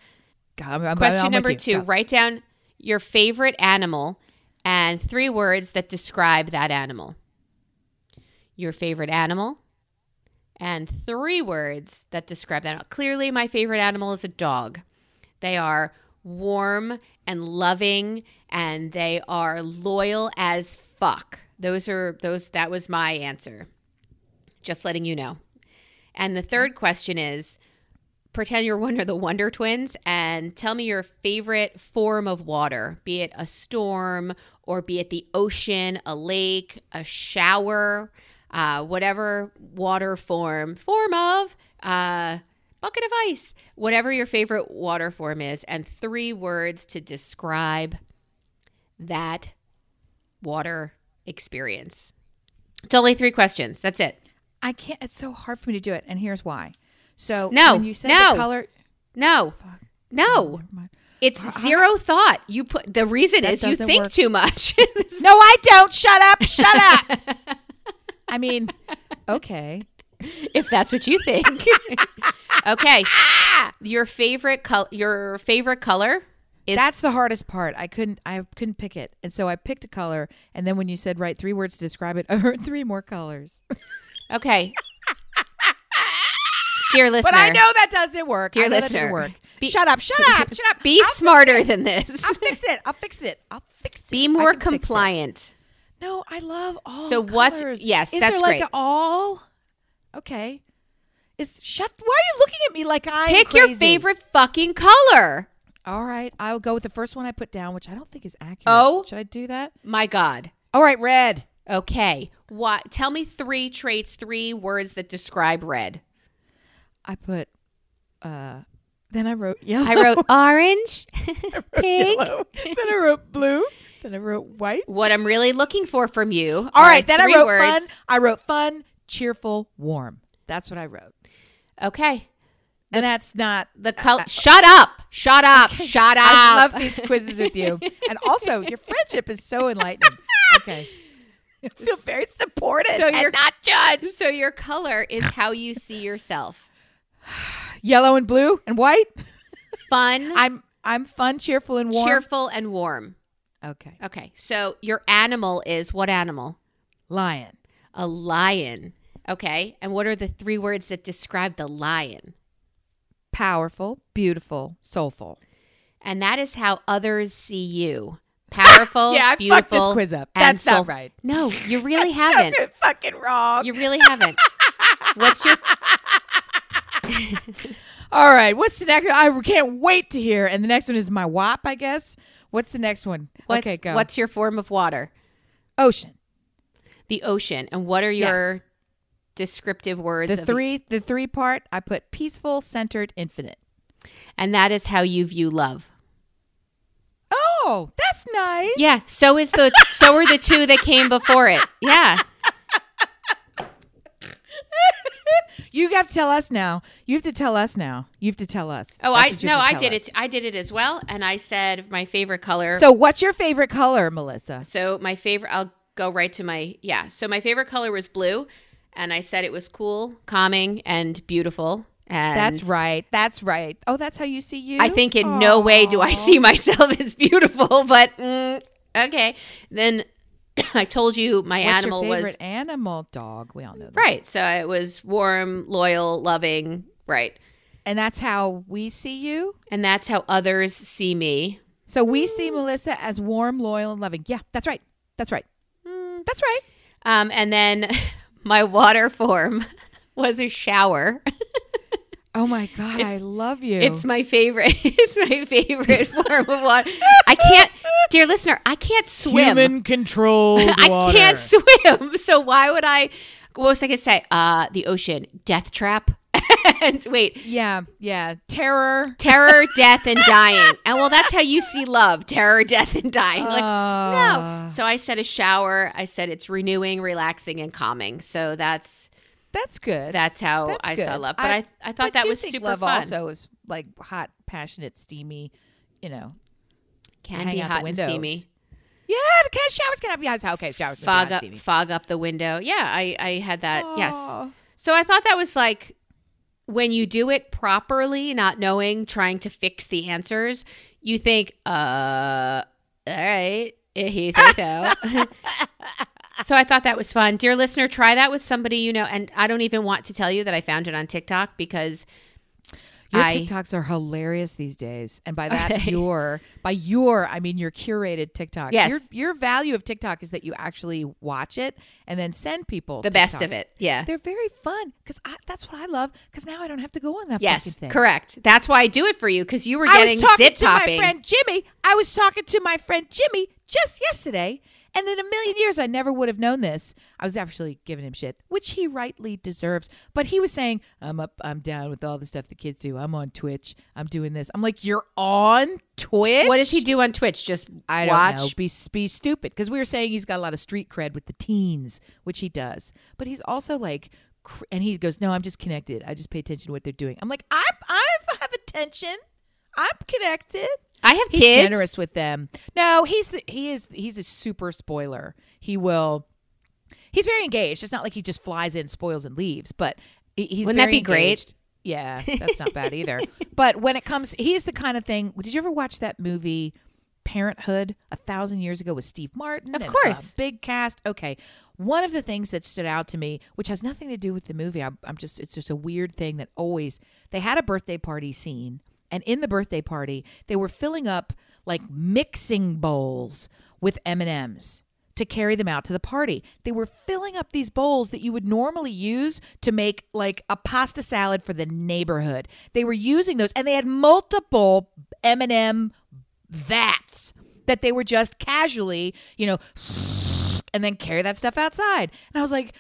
I'm- Question I'm number two Go. write down your favorite animal and three words that describe that animal. Your favorite animal and three words that describe that animal. Clearly, my favorite animal is a dog. They are warm and loving and they are loyal as fuck. Those are those that was my answer. Just letting you know. And the third question is pretend you're one of the Wonder Twins and tell me your favorite form of water, be it a storm or be it the ocean, a lake, a shower, uh, whatever water form, form of, uh, bucket of ice, whatever your favorite water form is, and three words to describe that water experience. It's only three questions. That's it. I can't. It's so hard for me to do it, and here's why. So No, when you said no. the color, No, no, oh, Never mind. it's zero thought. You put the reason is you think work. too much. No, I don't. Shut up. Shut up. I mean, okay. if that's what you think. okay, ah! your favorite color. Your favorite color is That's the hardest part. I couldn't. I couldn't pick it, and so I picked a color. And then when you said write three words to describe it, I heard three more colors. okay. Dear listener, But I know that doesn't work. Dear I listener, work. be- shut up. Shut up. Shut up. be I'll smarter than this. I'll fix it. I'll fix it. I'll fix it. Be more can fix it. compliant. No, I love all. So what's- colors. yes, Is that's there like great. all? Okay. Is shut. Why are you looking at me like I'm Pick your favorite fucking color. All right, I'll go with the first one I put down, which I don't think is accurate. Oh. should I do that? My God. All right, red. Okay. What? Tell me three traits, three words that describe red. I put. uh Then I wrote yellow. I wrote orange, pink. yellow. then I wrote blue. Then I wrote white. What I'm really looking for from you. All right, then I wrote words. fun. I wrote fun, cheerful, warm. That's what I wrote. Okay. And that's not. The color. shut up. Shut up. Shut up. I love these quizzes with you, and also your friendship is so enlightening. Okay, I feel very supported So you're- and not judged. So your color is how you see yourself. Yellow and blue and white. Fun, I'm I'm fun, cheerful, and warm. cheerful, and warm. Okay, Okay. So your animal is what animal? lion. A lion. Okay. And what are the three words that describe the lion? Powerful, beautiful, soulful. And that is how others see you. Powerful, yeah, I beautiful. fucked this quiz up. That's not right. No, you really haven't. fucking wrong. You really haven't. What's your All right, what's the next? I can't wait to hear. And the next one is my WAP, I guess. What's the next one? what's, okay, go. what's your form of water? ocean? The ocean. And what are your descriptive words? The three, the three part. I put peaceful, centered, infinite. and that is how you view love. Oh, that's nice. Yeah. So is the so are the two that came before it. Yeah. You have to tell us now. You have to tell us now. You have to tell us. Oh, That's I no, I did us. it. I did it as well, and I said my favorite color. So, what's your favorite color, Melissa? So my favorite, I'll go right to my yeah. So my favorite color was blue, and I said it was cool, calming, and beautiful. And That's right. That's right. Oh, that's how you see you. I think in no way do I see myself as beautiful, but mm, okay. Then I told you my What's animal your was favorite animal? Dog. We all know that. right. So it was warm, loyal, loving, right, And that's how we see you. and that's how others see me. So we see Melissa as warm, loyal, and loving. Yeah, that's right. That's right. Hmm. That's right. Um, and then my water form was a shower. Oh my God, I love you. It's my favorite. It's my favorite form of water. I can't, dear listener, I can't swim. Human controlled. I can't swim. So why would I? What was I gonna say? Uh, the ocean, death trap. and wait, Yeah, yeah. Terror. terror, death, and dying. And well, that's how you see love: terror, death, and dying. Like Uh, no. So I said a shower. I said it's renewing, relaxing, and calming. So that's That's good. that's how That's I good. saw love. But I, I, thought but that was think super love fun. Also, is like hot, passionate, steamy. You know, Can be hot and steamy. yeah. Cat showers cannot be hot. Okay, showers. Fog can up, be hot, steamy. fog up the window. Yeah, I, I had that. Yes. So I thought that was like when you do it properly, not knowing, trying to fix the answers, you think, uh, all right, if you think so. so I thought that was fun. Dear listener, try that with somebody you know. And I don't even want to tell you that I found it on TikTok because Your I- TikToks are hilarious these days, and by that Okay. your by your I mean your curated TikTok. Yes. Your your value of TikTok is that you actually watch it and then send people the best of it. Yeah. They're very fun because that's what I love. Because now I don't have to go on that Yes, fucking thing. correct. That's why I do it for you because you were I was talking to my friend Jimmy. I was talking to my friend Jimmy just yesterday, and in a million years, I never would have known this. I was actually giving him shit, which he rightly deserves. But he was saying, "I'm up, I'm down with all the stuff the kids do. I'm on Twitch. I'm doing this." I'm like, "You're on Twitch? What does he do on Twitch? Just I watch. don't know. Be be stupid because we were saying he's got a lot of street cred with the teens, which he does. But he's also like cr- and he goes, "No, I'm just connected. I just pay attention to what they're doing." I'm like, "I I have attention. I'm connected." I have He's kids. generous with them. No, he's the, he is he's a super spoiler. He will. He's very engaged. It's not like he just flies in, spoils, and leaves. But he's Wouldn't that be great? Yeah, that's not bad either. But when it comes, he's the kind of thing. Did you ever watch that movie Parenthood a thousand years ago with Steve Martin? Of and, course. big cast. Okay, one of the things that stood out to me, which has nothing to do with the movie, I'm, I'm just it's just a weird thing that always they had a birthday party scene, and in the birthday party they were filling up like mixing bowls with M and M's to carry them out to the party. They were filling up these bowls that you would normally use to make like a pasta salad for the neighborhood. They were using those and they had multiple M&M vats that they were just casually, you know, and then carry that stuff outside. And I was like,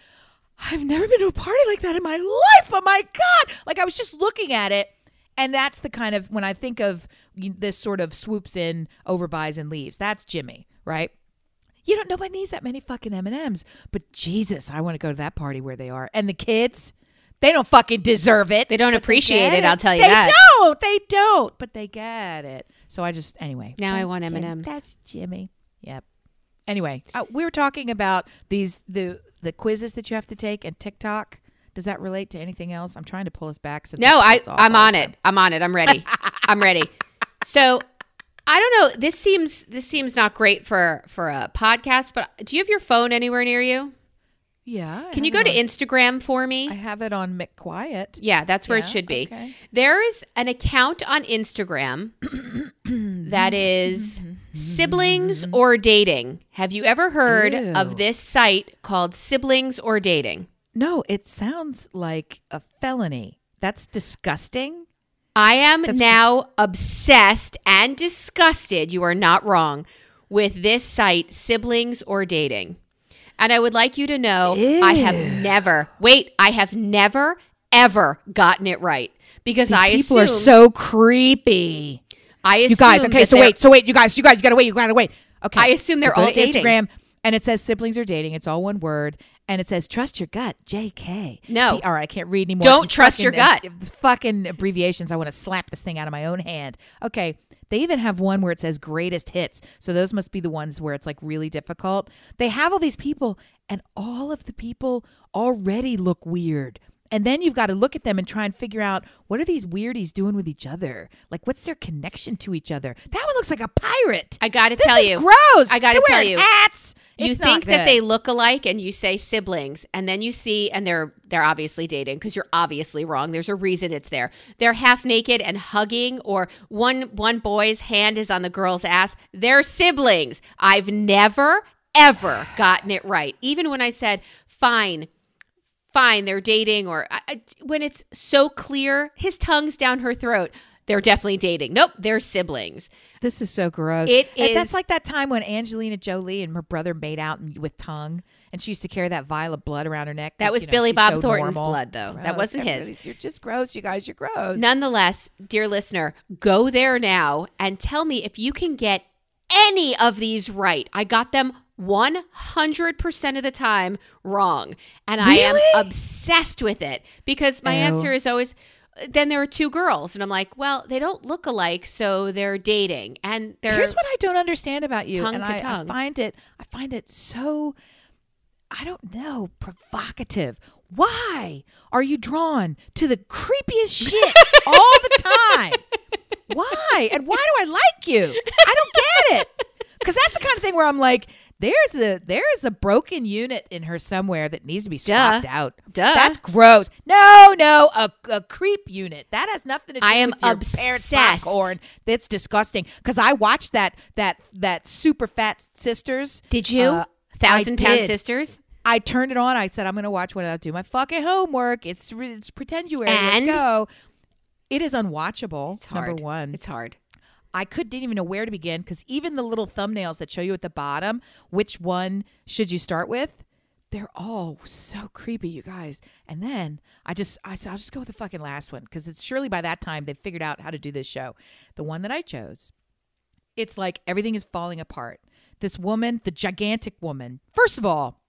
I've never been to a party like that in my life. Oh my god. Like I was just looking at it and that's the kind of when I think of this sort of swoops in, overbuys and leaves. That's Jimmy, right? You don't. Nobody needs that many fucking M and M's. But Jesus, I want to go to that party where they are. And the kids, they don't fucking deserve it. They don't appreciate get it, I'll tell you they that. don't. They don't. But they get it. So I just anyway. Now I want M&Ms. That's Jimmy. Yep. Anyway, uh, we were talking about these the the quizzes that you have to take and TikTok. Does that relate to anything else? I'm trying to pull us back. Since No, I, I'm on it. I'm on it. I'm ready. I'm ready. So I don't know. This seems this seems not great for for a podcast. But do you have your phone anywhere near you? Yeah. I Can you go to Instagram for me? I have it on McQuiet. yeah, that's where Yeah, it should be. okay. There's an account on Instagram that is siblings or dating. Have you ever heard Ew. of this site called siblings or dating? No, it sounds like a felony. That's disgusting. I am That's- now obsessed and disgusted. You are not wrong with this site, siblings or dating. And I would like you to know I have never, wait, I have never, ever gotten it right because I People are so creepy. I assume You guys, okay, so wait, so wait, you guys, you guys, you gotta wait, you gotta wait. Okay, I assume they're go all dating. Instagram, and it says siblings are dating. It's all one word, and it says trust your gut, J.K. No. D- all right, I can't read anymore. Don't trust your gut. It's fucking abbreviations. I want to slap this thing out of my own hand. Okay, they even have one where it says greatest hits. So those must be the ones where it's like really difficult. They have all these people, and all of the people already look weird. And then you've got to look at them and try and figure out what are these weirdies doing with each other? Like, what's their connection to each other? That one looks like a pirate. I got to This tell is you. gross. I gotta They're tell you. hats. you It's think that they look alike and you say siblings and then you see and they're they're obviously dating because you're obviously wrong there's a reason it's there they're half naked and hugging or one one boy's hand is on the girl's ass they're siblings i've never ever gotten it right even when i said fine fine they're dating or I, when it's so clear his tongue's down her throat they're definitely dating nope they're siblings This is so gross. It And That's like that time when Angelina Jolie and her brother made out with tongue, and she used to carry that vial of blood around her neck. That was you know, Billy Bob so Thornton's normal. blood, though. That wasn't his. You're just gross, you guys. You're gross. Nonetheless, dear listener, go there now and tell me if you can get any of these right. I got them 100% of the time wrong. And I am obsessed with it because my Ew. answer is always then there are two girls and I'm like, well, they don't look alike, so they're dating. And they're Here's what I don't understand about you, Tongue and to I, I find it. I find it so. I don't know, provocative. Why are you drawn to the creepiest shit all the time? Why? And why do I like you? I don't get it. Because that's the kind of thing where I'm like, there's a there's a broken unit in her somewhere that needs to be swapped out. Duh. That's gross. No, no, a, a creep unit. That has nothing to do I am with your parents' obsessed. popcorn. That's disgusting. Because I watched that that that super fat sisters. Did you? Uh, Thousand I did. Sisters? I turned it on. I said, I'm going to watch when I do my fucking homework. It's, it's pretenduary. And? Let's go. It is unwatchable. It's hard. Number one. It's hard. I could didn't even know where to begin because even the little thumbnails that show you at the bottom, which one should you start with? They're all so creepy, you guys. And then I just I said I'll just go with the fucking last one because it's surely by that time they've figured out how to do this show. The one that I chose, it's like everything is falling apart. This woman, the gigantic woman, first of all,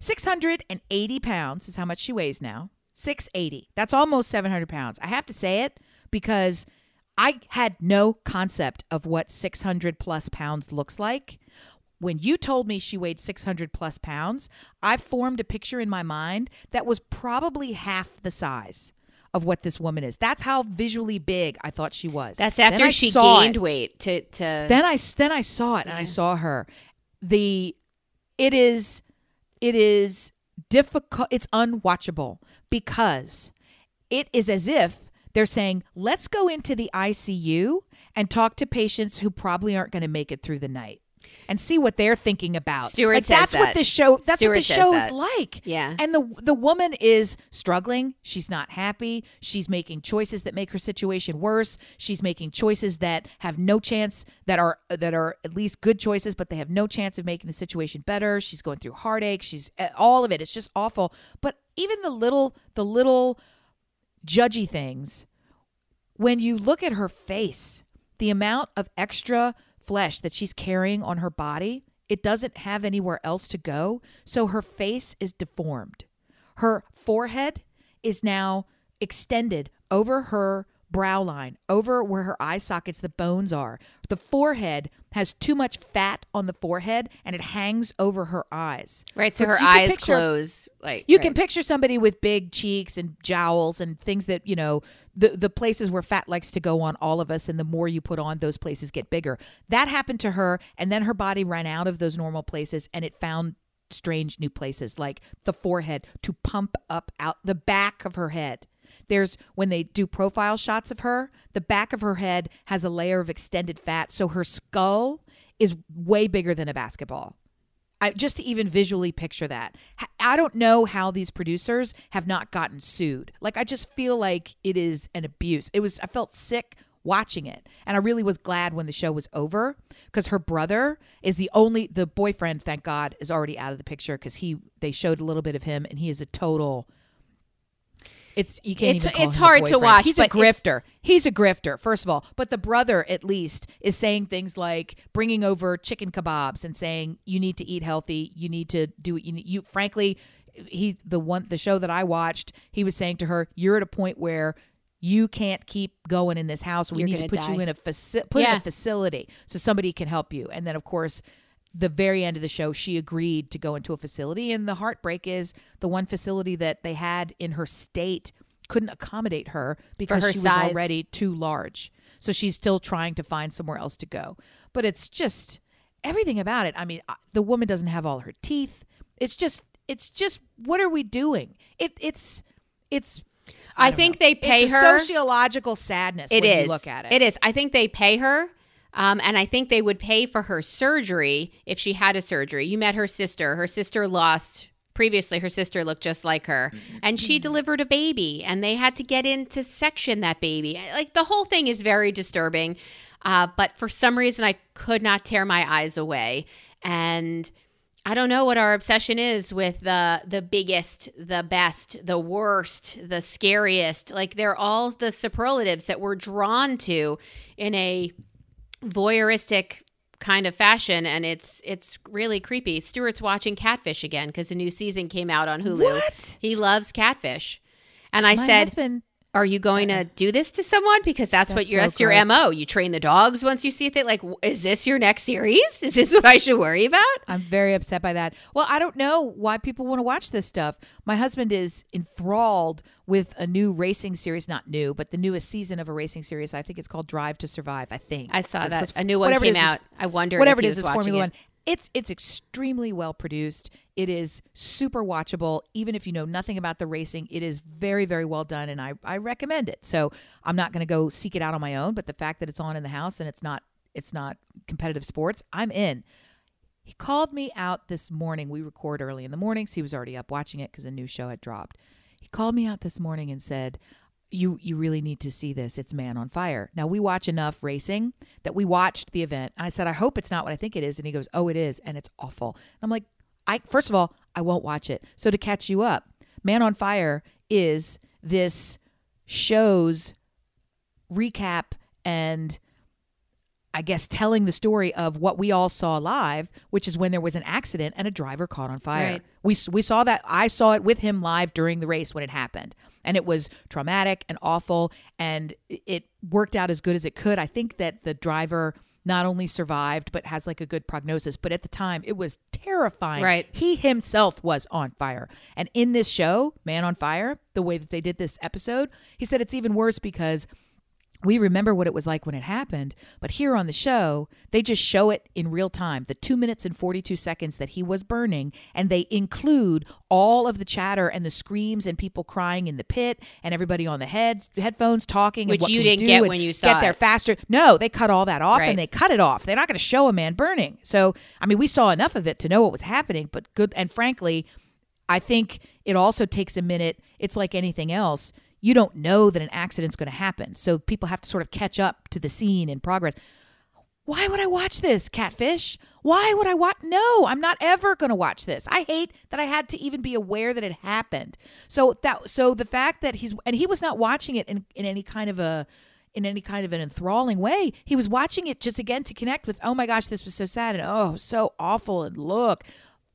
680 pounds is how much she weighs now. 680. That's almost 700 pounds. I have to say it because I had no concept of what 600 plus pounds looks like. When you told me she weighed 600 plus pounds, I formed a picture in my mind that was probably half the size of what this woman is. That's how visually big I thought she was. That's after she gained it. weight to to Then I then I saw it and I saw her. The it is it is difficult. It's unwatchable because it is as if they're saying, "Let's go into the ICU and talk to patients who probably aren't going to make it through the night." And see what they're thinking about. Stewart like says that's that. what this show. That's Stewart what says show that. is like. Yeah. And the the woman is struggling. She's not happy. She's making choices that make her situation worse. She's making choices that have no chance that are that are at least good choices, but they have no chance of making the situation better. She's going through heartache. She's eh, all of it. It's just awful. But even the little the little judgy things when you look at her face, the amount of extra flesh that she's carrying on her body, it doesn't have anywhere else to go. So her face is deformed. Her forehead is now extended over her brow line, over where her eye sockets, the bones are. The forehead has too much fat on the forehead and it hangs over her eyes. right. So her eyes picture- close. Like you right. can picture somebody with big cheeks and jowls and things that, you know, the the places where fat likes to go on all of us and the more you put on those places get bigger. That happened to her and then her body ran out of those normal places and it found strange new places like the forehead to pump up out the back of her head. There's when they do profile shots of her, the back of her head has a layer of extended fat so her skull is way bigger than a basketball. I, just to even visually picture that. I don't know how these producers have not gotten sued. Like I just feel like it is an abuse. It was I felt sick watching it. And I really was glad when the show was over cuz her brother is the only the boyfriend thank God is already out of the picture cuz he they showed a little bit of him and he is a total it's you can't It's- even call it's hard to watch, He's a grifter. He's a grifter, first of all. But the brother, at least, is saying things like bringing over chicken kebabs and saying you need to eat healthy. You need to do what you need. You, frankly, he the one the show that I watched, he was saying to her, "You're at a point where." You can't keep going in this house. We You're need to put you in a faci- put in a facility so somebody can help you. And then, of course, the very end of the show, she agreed to go into a facility. And the heartbreak is the one facility that they had in her state couldn't accommodate her because her she size. was already too large. So she's still trying to find somewhere else to go. But it's just everything about it. I mean, uh, the woman doesn't have all her teeth. It's just, it's just, what are we doing? It, it's, it's. I don't think know. they pay her- sociological sadness It when is. you look at it. It is. I think they pay her. Um, and I think they would pay for her surgery if she had a surgery. You met her sister. Her sister lost previously. Her sister looked just like her, and she delivered a baby, and they had to get in to section that baby. Like the whole thing is very disturbing. Uh, but for some reason, I could not tear my eyes away, and I don't know what our obsession is with the the biggest, the best, the worst, the scariest. Like they're all the superlatives that we're drawn to in a voyeuristic kind of fashion and it's it's really creepy. Stuart's watching Catfish again because the new season came out on Hulu. What? He loves Catfish. And I My said, husband, are you going to uh-uh. do this to someone? Because that's, what your so that's your gross. mo. You train the dogs once you see a thing. Like, is this your next series? Is this what I should worry about? I'm very upset by that. Well, I don't know why people want to watch this stuff. My husband is enthralled with a new racing series, not new, but the newest season of a racing series. I think it's called Drive to Survive. I think I saw So that. A new one came out. I wonder Whatever if it is, was it's Formula it. One. It's it's extremely well produced. It is super watchable. Even if you know nothing about the racing, it is very very well done, and I I recommend it. So I'm not to go seek it out on my own, but the fact that it's on in the house and it's not it's not competitive sports, I'm in. He called me out this morning. We record early in the mornings. He was already up watching it because a new show had dropped. He called me out this morning and said, "You you really need to see this. It's Man on Fire." Now we watch enough racing that we watched the event. And I said, "I hope it's not what I think it is." And he goes, "Oh, it is, and it's awful." And I'm like, "I first of all, I won't watch it." So to catch you up, Man on Fire is this show's recap and I guess telling the story of what we all saw live, which is when there was an accident and a driver caught on fire. Right. We we saw that I saw it with him live during the race when it happened. And it was traumatic and awful and it worked out as good as it could. I think that the driver not only survived but has like a good prognosis, but at the time it was terrifying. Right. He himself was on fire. And in this show, Man on Fire, the way that they did this episode, he said it's even worse because we remember what it was like when it happened, but here on the show, they just show it in real time the two minutes and 42 seconds that he was burning, and they include all of the chatter and the screams and people crying in the pit and everybody on the heads, headphones talking. Which and what you didn't get when you saw Get there it. faster. No, they cut all that off Right. and they cut it off. They're not going to show a man burning. So, I mean, we saw enough of it to know what was happening, but good. And frankly, I think it also takes a minute. It's like anything else. You don't know that an accident's going to happen. So people have to sort of catch up to the scene in progress. Why would I watch this, Catfish? Why would I watch? No, I'm not ever going to watch this. I hate that I had to even be aware that it happened. So that so the fact that he's and he was not watching it in, in any kind of a in any kind of an enthralling way. He was watching it just again to connect with, oh my gosh, this was so sad and oh, so awful and look.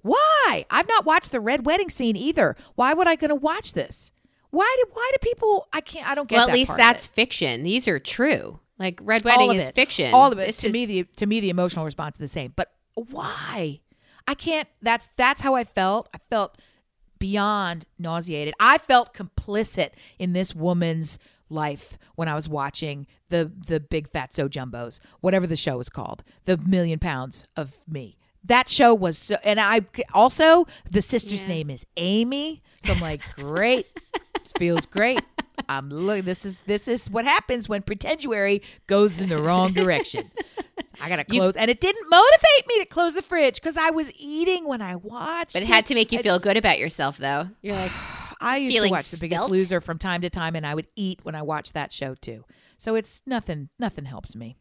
Why? I've not watched the red wedding scene either. Why would I going to watch this? Why do why do people I can't I don't get well, at least that's fiction. These are true. Like Red Wedding is it. fiction. All of it This to is- me the to me the emotional response is the same. But why? I can't that's that's how I felt. I felt beyond nauseated. I felt complicit in this woman's life when I was watching the the big fatso jumbos, whatever the show was called, the million pounds of me. That show was so, and I also the sister's Yeah. name is Amy, so I'm like, great, this feels great. I'm look. This is this is what happens when pretenduary goes in the wrong direction. I gotta You- close, and it didn't motivate me to close the fridge because I was eating when I watched. But it had to make you feel good about yourself, though. You're like, I used to watch The Biggest. Loser from time to time, and I would eat when I watched that show too. So it's nothing. Nothing helps me.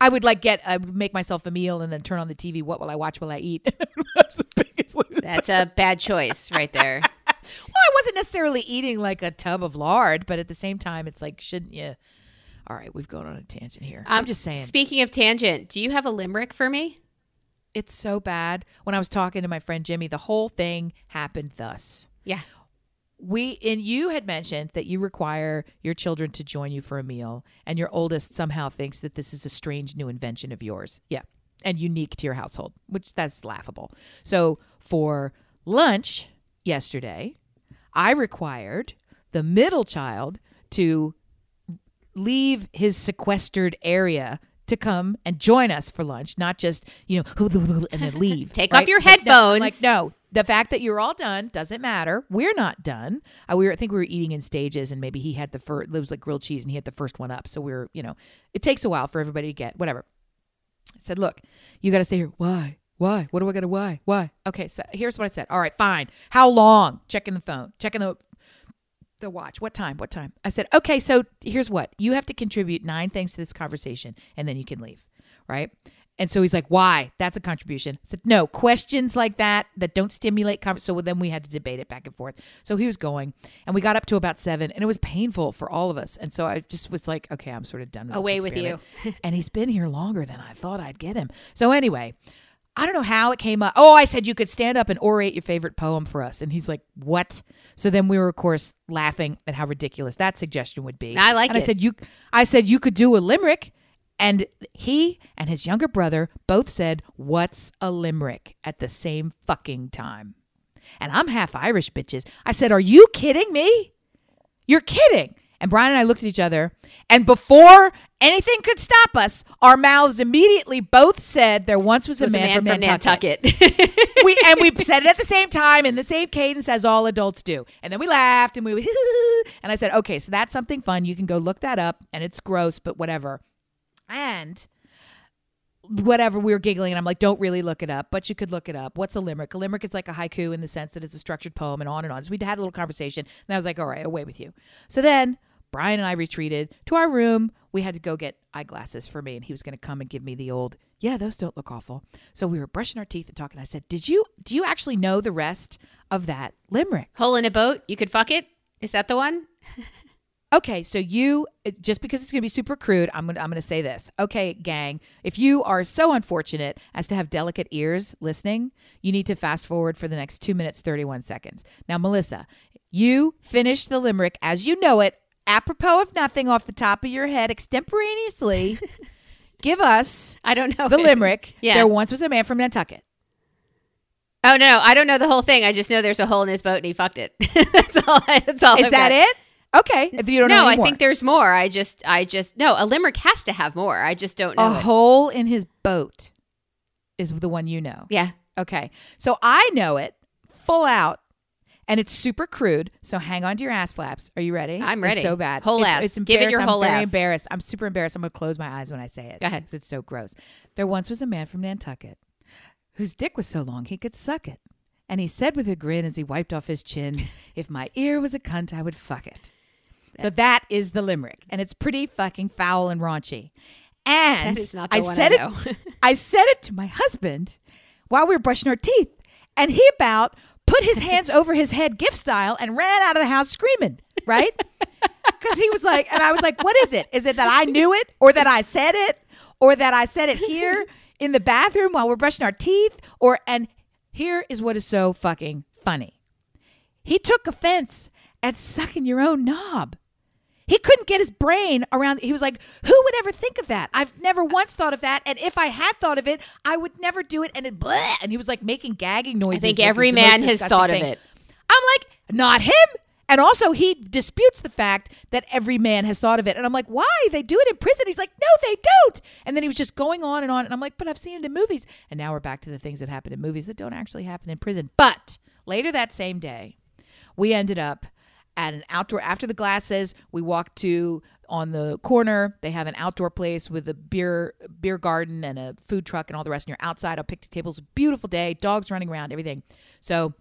I would like get. I would make myself a meal and then turn on the TV. What will I watch while I eat? That's The Biggest Loser. that's a bad choice right there. Well, I wasn't necessarily eating like a tub of lard, but at the same time, it's like, shouldn't you? All right, we've gone on a tangent here. I'm Um, just saying, Speaking of tangent, do you have a limerick for me? it's so bad. When I was talking to my friend Jimmy, the whole thing happened thus. Yeah. We and you had mentioned that you require your children to join you for a meal, and your oldest somehow thinks that this is a strange new invention of yours. Yeah. And unique to your household, which that's laughable. So for lunch yesterday, I required the middle child to leave his sequestered area to come and join us for lunch, not just, you know, and then leave. Take off your like, no, headphones. like, no, the fact that you're all done doesn't matter. We're not done. Uh, we were, I think we were eating in stages, and maybe he had the first. It was like grilled cheese, and he had the first one up. So we are you know, it takes a while for everybody to get whatever. I said, look, you got to stay here. Why? Why? What do I got to? Why? Why? Okay, so here's what I said. All right, fine. How long? Checking the phone. Checking the the watch. What time? What time? I said, okay, so here's what. You have to contribute nine things to this conversation and then you can leave. Right? And so he's like, why? That's a contribution. I said, no, questions like that that don't stimulate conversation. So then we had to debate it back and forth. So he was going and we got up to about seven and it was painful for all of us. And so I just was like, okay, I'm sort of done with this Away with you. and he's been here longer than I thought I'd get him. So anyway, I don't know how it came up. Oh, I said you could stand up and orate your favorite poem for us. And he's like, What? So then we were, of course, laughing at how ridiculous that suggestion would be. I like and it. I said, You I said you could do a limerick. And he and his younger brother both said, What's a limerick at the same fucking time? And I'm half Irish, bitches. I said, Are you kidding me? You're kidding. And Brian and I looked at each other, and before anything could stop us, our mouths immediately both said, "There once was, was a man, from Nantucket." Nantucket. we and we said it at the same time in the same cadence as all adults do. And then we laughed and we and I said, "Okay, so that's something fun. You can go look that up, and it's gross, but whatever." And whatever we were giggling and i'm like don't really look it up but you could look it up what's a limerick a limerick is like a haiku in the sense that it's a structured poem and on and on so we had a little conversation and i was like all right away with you so then brian and i retreated to our room we had to go get eyeglasses for me and he was going to come and give me the old yeah those don't look awful so we were brushing our teeth and talking i said did you do you actually know the rest of that limerick Hole in a boat, you could fuck it. Is that the one? Okay, so you just because it's going to be super crude, I'm going to I'm going to say this. Okay, gang, if you are so unfortunate as to have delicate ears listening, you need to fast forward for the next 2 minutes 31 seconds. Now, Melissa, you finish the limerick as you know it, apropos of nothing off the top of your head extemporaneously. Give us I don't know the limerick. Yeah. There once was a man from Nantucket. Oh no, no, I don't know the whole thing. I just know there's a hole in his boat and he fucked it. that's all. I, that's all. Is I've that got. it? Okay. If you don't know No, I think there's more. I just, I just no. A limerick has to have more. I just don't know. a it. hole in his boat is the one you know. Yeah. Okay. So I know it full out and it's super crude. So hang on to your ass flaps. Are you ready? I'm It's ready. so bad. Whole it's, ass. It's Give it your whole I'm very ass. embarrassed. I'm super embarrassed. I'm going to close my eyes when I say it. Go ahead. It's so gross. There once was a man from Nantucket whose dick was so long he could suck it. And he said with a grin as he wiped off his chin, if my ear was a cunt, I would fuck it. So that is the limerick. And it's pretty fucking foul and raunchy. And not I said I it. I said it to my husband while we were brushing our teeth, and he about put his hands over his head, gift style, and ran out of the house screaming. Right? Because he was like, and I was like, "What is it? Is it that I knew it, or that I said it, or that I said it here in the bathroom while we're brushing our teeth, or?" And here is what is so fucking funny. He took offense at sucking your own knob. He couldn't get his brain around. He was like, "Who would ever think of that? I've never once thought of that, and if I had thought of it, I would never do it." And it, bleh, and he was like making gagging noises. I think like every man has thought of it. I'm like, not him. And also, he disputes the fact that every man has thought of it. And I'm like, why? They do it in prison. He's like, no, they don't. And then he was just going on and on. And I'm like, but I've seen it in movies. And now we're back to the things that happen in movies that don't actually happen in prison. But later that same day, we ended up at an outdoor after the glasses we walked to on the corner they have an outdoor place with a beer beer garden and a food truck and all the rest and you're outside on picnic tables. Beautiful day dogs running around everything. So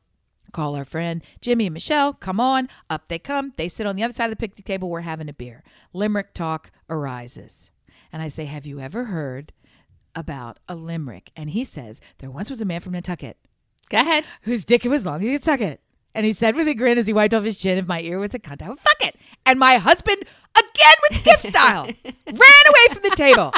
call our friend jimmy and michelle come on up they come. They sit on the other side of the picnic table we're having a beer. Limerick talk arises. And i say have you ever heard about a limerick? And he says there once was a man from nantucket Go ahead. whose dick it was long, he could suck it. And he said with a grin as he wiped off his chin, if my ear was a cunt, I would fuck it. And my husband, again with gift style, ran away from the table.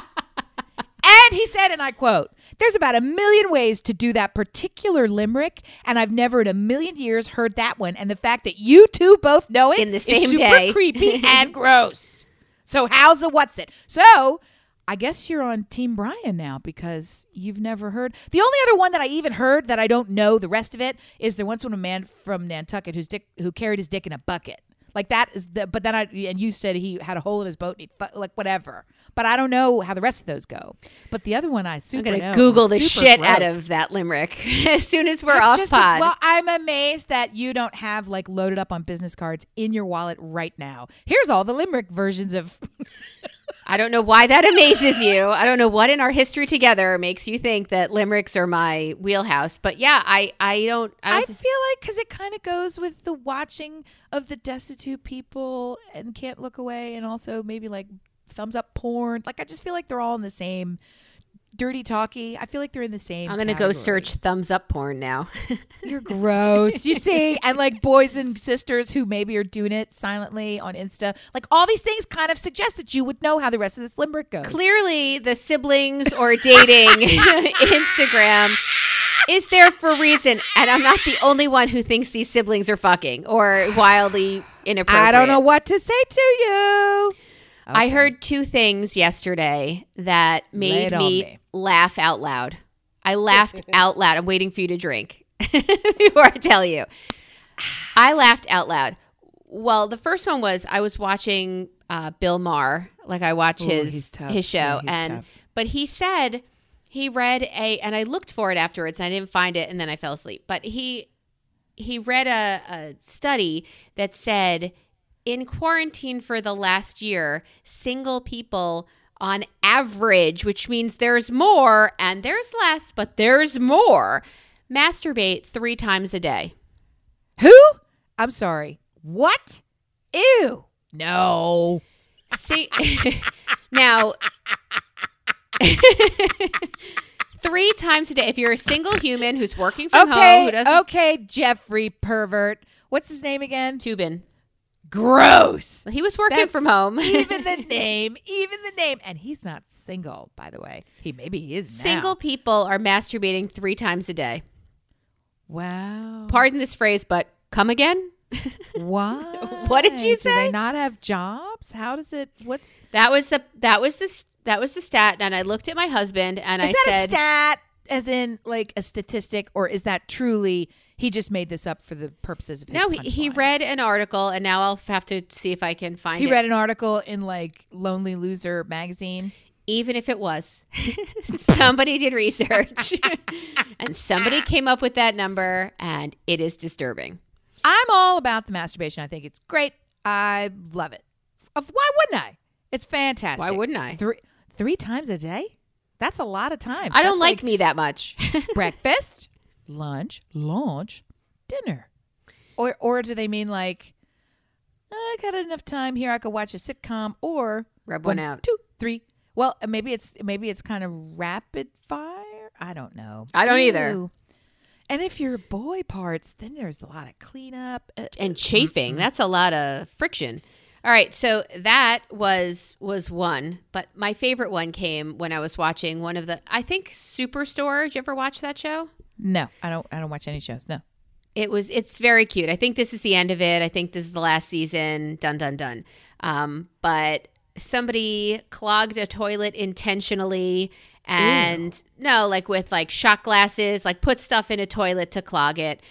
And he said, and I quote, there's about a million ways to do that particular limerick, and I've never in a million years heard that one. And the fact that you two both know it In the is same super day. creepy and gross. So how's a what's it? So I guess you're on Team Brian now because you've never heard. The only other one that I even heard that I don't know the rest of it is there once was a man from Nantucket whose dick who carried his dick in a bucket. Like that is the but then I and you said he had a hole in his boat and he like whatever. But I don't know how the rest of those go. But the other one I I'm gonna know. Google the Super shit out of that limerick as soon as we're I'm off just- pod. Well, I'm amazed that you don't have like loaded up on business cards in your wallet right now. Here's all the limerick versions of I don't know why that amazes you. I don't know what in our history together makes you think that limericks are my wheelhouse. But yeah, I I don't. I, I don't feel like because it kind of goes with the watching of the destitute people and can't look away, and also maybe like thumbs up porn. Like I just feel like they're all in the same dirty talky. I feel like they're in the same. I'm gonna go search thumbs up porn now. You're gross. You see, and like boys and sisters who maybe are doing it silently on Insta. Like all these things kind of suggest that you would know how the rest of this limerick goes. Clearly, the siblings or dating Instagram is there for a reason, and I'm not the only one who thinks these siblings are fucking or wildly inappropriate. I don't know what to say to you. I heard two things yesterday that made me, me. laugh out loud. I laughed out loud. I'm waiting for you to drink before I tell you. I laughed out loud. Well, the first one was I was watching uh, Bill Maher, like I watch Ooh, his his show, Yeah, and tough. but he said he read a, and I looked for it afterwards, and I didn't find it, and then I fell asleep. But he he read a, a study that said in quarantine for the last year, single people on average, which means there's more and there's less, but there's more, masturbate three times a day. Who? I'm sorry. What? Ew. No. See, now, three times a day. If you're a single human who's working from home, Okay. who doesn't Okay, Jeffrey pervert. What's his name again? Toobin. Gross. Well, he was working That's from home. even the name, even the name, and he's not single, by the way. He maybe he is now. Single people are masturbating three times a day. Wow. Pardon this phrase, but come again? Why? What did you Do they say? not have jobs? How does it? What's That was the that was the that was the stat. And I looked at my husband and is I that said, a stat? As in, like a statistic, or is that truly he just made this up for the purposes of his "No, he, he read an article, and now I'll have to see if I can find He it." read an article in like Lonely Loser magazine. even if it was. somebody did research and somebody came up with that number and it is disturbing. I'm all about the masturbation. I think it's great. I love it. Of why wouldn't I? It's fantastic. Why wouldn't I? Three three times a day? That's a lot of times. I don't That's like, me that much. breakfast, lunch, lunch, dinner. Or or do they mean like I got enough time here I could watch a sitcom or Rub one out. two, three. Well, maybe it's maybe it's kind of rapid fire. I don't know. I don't either. And if you're boy parts, then there's a lot of cleanup. Uh, and chafing, that's a lot of friction. All right, so that was was one, but my favorite one came when I was watching one of the I think Superstore. Did you ever watch that show? No, I don't. I don't watch any shows. No. It was it's very cute. I think this is the end of it. I think this is the last season. Done done done. Um, but somebody clogged a toilet intentionally and no, like with like shot glasses, like put stuff in a toilet to clog it.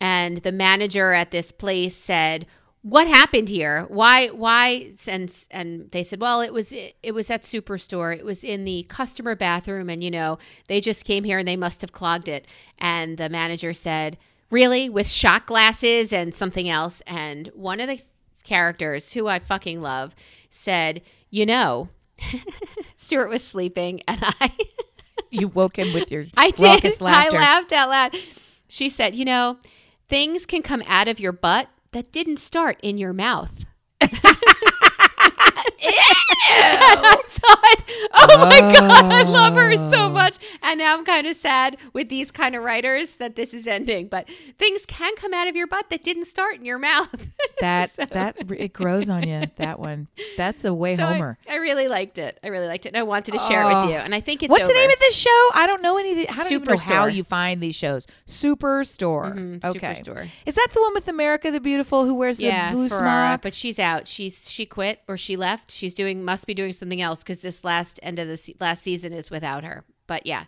And the manager at this place said, "What happened here? Why? Why?" And and they said, "Well, it was it was at Superstore. It was in the customer bathroom, and you know they just came here and they must have clogged it." And the manager said, "Really? With shot glasses and something else?" And one of the characters, who I fucking love, said, "You know." Stuart was sleeping, and I You woke him with your I did. laughter. I laughed out loud. She said, "You know, things can come out of your butt that didn't start in your mouth." I thought, oh my god, I love her so Oh. much, and now I'm kind of sad with these kind of writers that this is ending. But things can come out of your butt that didn't start in your mouth. That So- that it grows on you. That one. That's a way So Homer. I, really liked it. I really liked it, and I wanted to share it Oh. with you. And I think it's What's the name of this show? I don't know any of the. I don't know how you find these shows. Superstore. Mhm, okay. Superstore. Is that the one with America the Beautiful who wears yeah, the blue Ferrera, smock? but she's out. She's she quit or she left. She's doing must be doing something else because this last end of the se- last season is without her. But yeah,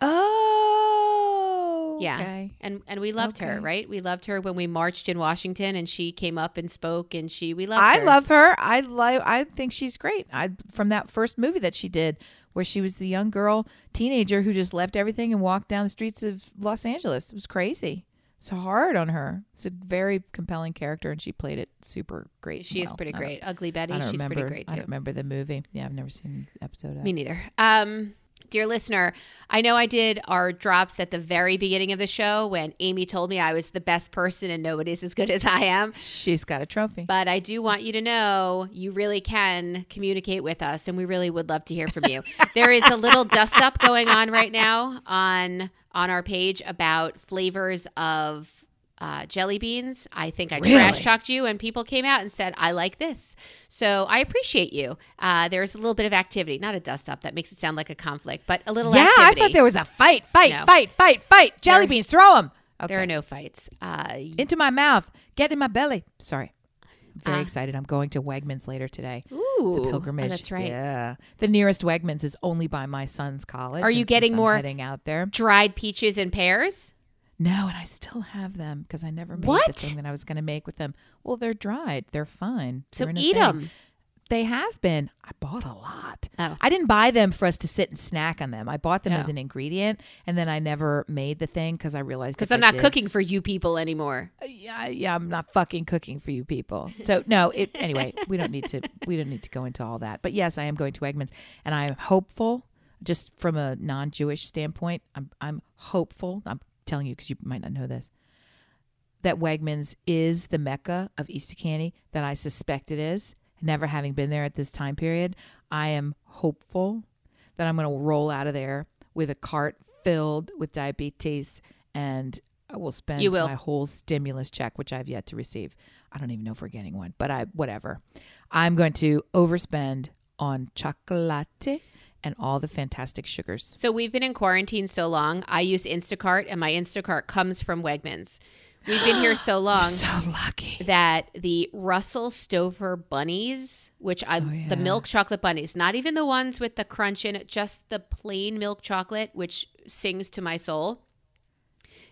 Oh. yeah, Okay. and and we loved her, right? We loved her when we marched in Washington, and she came up and spoke, and she we loved I her. love her. I love. I think she's great. I from that first movie that she did, where she was the young girl teenager who just left everything and walked down the streets of Los Angeles. It was crazy. It's hard on her. It's a very compelling character, and she played it super great. She is well. pretty great. Ugly Betty, she's remember. pretty great I too. don't remember the movie. Yeah, I've never seen an episode of. Me neither. Um, dear listener, I know I did our drops at the very beginning of the show when Amy told me I was the best person and nobody's as good as I am. She's got a trophy. But I do want you to know you really can communicate with us, and we really would love to hear from you. there is a little dust up going on right now on on our page about flavors of uh, jelly beans. I think I Really? trash talked you, and people came out and said I like this. So I appreciate you. Uh, there's a little bit of activity, not a dust up. That makes it sound like a conflict, but a little yeah, activity. I thought there was a fight, fight, No. fight, fight, fight. Jelly There- beans, throw them. Okay. There are no fights. Uh, Into my mouth. Get in my belly. Sorry. Very Ah. excited. I'm going to Wegmans later today. ooh, It's a oh, pilgrimage. that's right. Yeah. The nearest Wegmans is only by my son's college. Are you getting more- heading out there? Dried peaches and pears. No, and I still have them because I never made What? the thing that I was going to make with them. Well, they're dried. They're fine. So They're eat them. They have been. I bought a lot. Oh. I didn't buy them for us to sit and snack on them. I bought them as an ingredient, and then I never made the thing because I realized Because I'm I not did- cooking for you people anymore. Uh, yeah, yeah, I'm not fucking cooking for you people. So no, it anyway, we don't need to we don't need to go into all that. But yes, I am going to Wegmans and I am hopeful just from a non-Jewish standpoint, I'm I'm hopeful. I'm telling you cuz you might not know this. That Wegmans is the mecca of Easter candy that I suspect it is. Never having been there at this time period, I am hopeful that I'm going to roll out of there with a cart filled with diabetes and I will spend You will. my whole stimulus check, which I've yet to receive. I don't even know if we're getting one, but I whatever. I'm going to overspend on chocolate and all the fantastic sugars. So we've been in quarantine so long. I use Instacart, and my Instacart comes from Wegmans. We've been here so long So lucky. that the Russell Stover bunnies, which I Oh, yeah. the milk chocolate bunnies, not even the ones with the crunch in it, just the plain milk chocolate, which sings to my soul.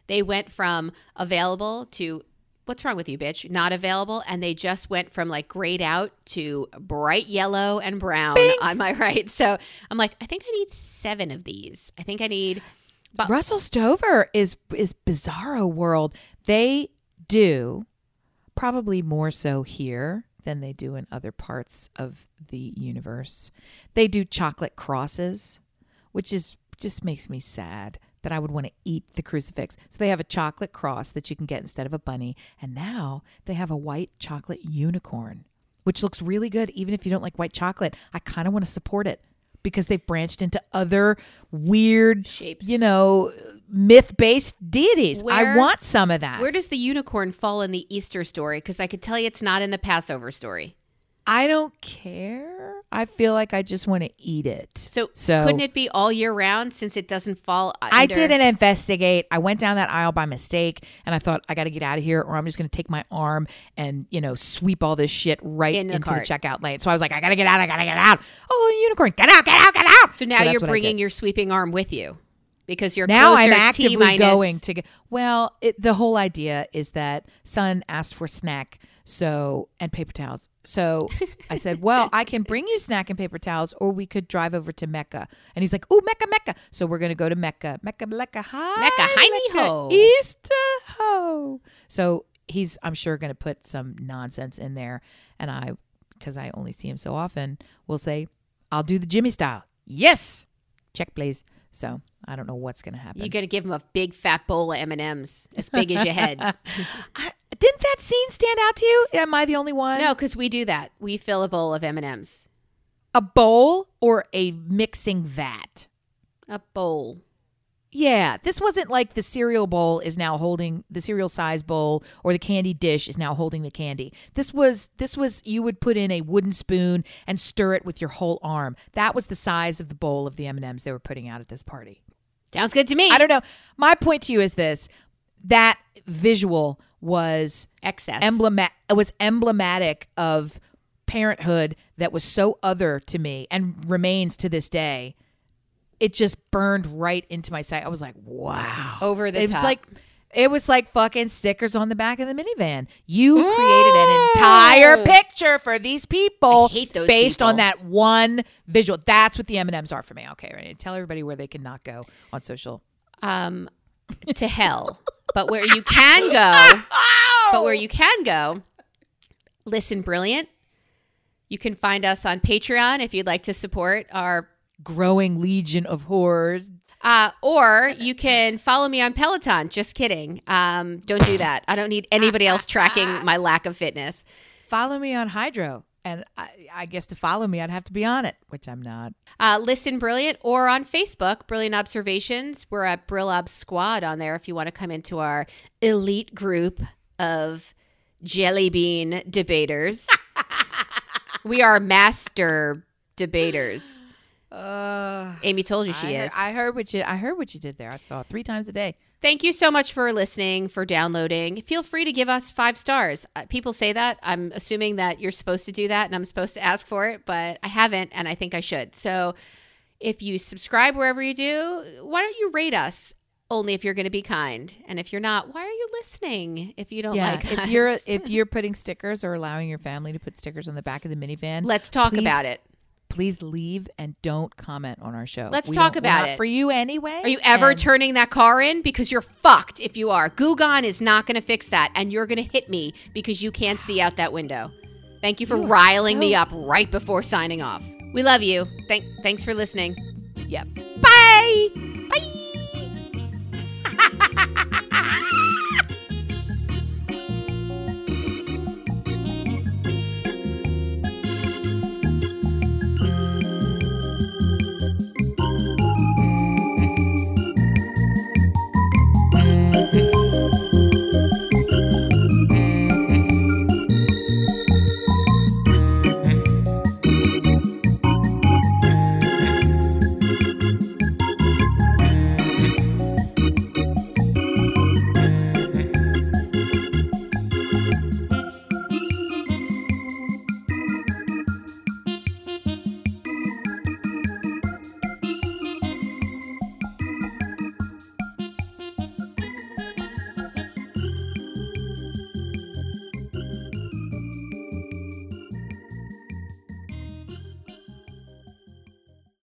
They went from available to what's wrong with you, bitch? Not available, and they just went from like grayed out to bright yellow and brown on my right. So I'm like, I think I need seven of these. I think I need. But Russell Stover is is Bizarro World. They do probably more so here than they do in other parts of the universe. They do chocolate crosses, which is just makes me sad that I would want to eat the crucifix. So they have a chocolate cross that you can get instead of a bunny, and now they have a white chocolate unicorn, which looks really good even if you don't like white chocolate. I kind of want to support it because they've branched into other weird Shapes. you know, myth-based deities. I want some of that. where does the unicorn fall in the Easter story? Because I could tell you it's not in the Passover story. I don't care. I feel like I just want to eat it. So, So- couldn't it be all year round since it doesn't fall? Under- I didn't investigate. I went down that aisle by mistake and I thought I got to get out of here or I'm just going to take my arm and, you know, sweep all this shit right In the into cart. the checkout lane. So I was like, I got to get out. I got to get out. Oh, unicorn, get out, get out, get out. So now that's you're bringing your sweeping arm with you because you're now I'm actively T-minus- going to get. Well, it, the whole idea is that son asked for snack, so and paper towels. So I said, well, I can bring you snack and paper towels, or we could drive over to Mecca. And he's like, oh, Mecca, Mecca. So we're gonna go to Mecca, Mecca, Mecca, hi, Mecca, hi, ho. Easter ho. So he's, I'm sure, gonna put some nonsense in there, and I, because I only see him so often, will say, I'll do the Jimmy style. Yes, check please. So I don't know what's gonna happen. You're gonna give him a big fat bowl of M and M's as big as your head. I, didn't that scene stand out to you? Am I the only one? no, because we do that. We fill a bowl of M and M's. A bowl or a mixing vat? A bowl. Yeah, this wasn't like the cereal bowl is now holding the cereal size bowl or the candy dish is now holding the candy. This was this was you would put in a wooden spoon and stir it with your whole arm. That was the size of the bowl of the M&Ms they were putting out at this party. Sounds good to me. I don't know. My point to you is this. That visual was Excess. emblema- it was emblematic of parenthood that was so other to me and remains to this day. It just burned right into my sight. I was like, wow. Over the it top. was like it was like fucking stickers on the back of the minivan. You created an entire picture for these people I hate those based on that one visual. That's what the M&Ms are for me. Okay, ready? Tell everybody where they can not go on social. um, to hell. But where you can go, but where you can go, listen, brilliant. You can find us on Patreon if you'd like to support our Growing legion of horrors. Uh, or you can follow me on Peloton. Just kidding. Um, don't do that. I don't need anybody else tracking my lack of fitness. follow me on Hydrow. And I, I guess to follow me, I'd have to be on it, which I'm not. Uh, Listen Brilliant or on Facebook, Brilliant Observations. We're at Brillab Squad on there if you want to come into our elite group of jelly bean debaters. we are master debaters. Uh, Amy told you she I, is. heard, I heard what you. I heard what you did there. I saw it three times a day. Thank you so much for listening, for downloading. Feel free to give us five stars. Uh, people say that. I'm assuming that you're supposed to do that and I'm supposed to ask for it, but I haven't and I think I should. So if you subscribe wherever you do, why don't you rate us? Only if you're going to be kind. And if you're not, why are you listening if you don't yeah, like if us? you're if you're putting stickers or allowing your family to put stickers on the back of the minivan, Let's talk about it. Please leave and don't comment on our show. Let's We talk about not it. for you anyway. Are you ever and- turning that car in? Because you're fucked if you are. Gugan is not going to fix that, and you're going to hit me because you can't see out that window. Thank you for You riling so- me up right before signing off. We love you. Thank, thanks for listening. Yep. Bye. Bye.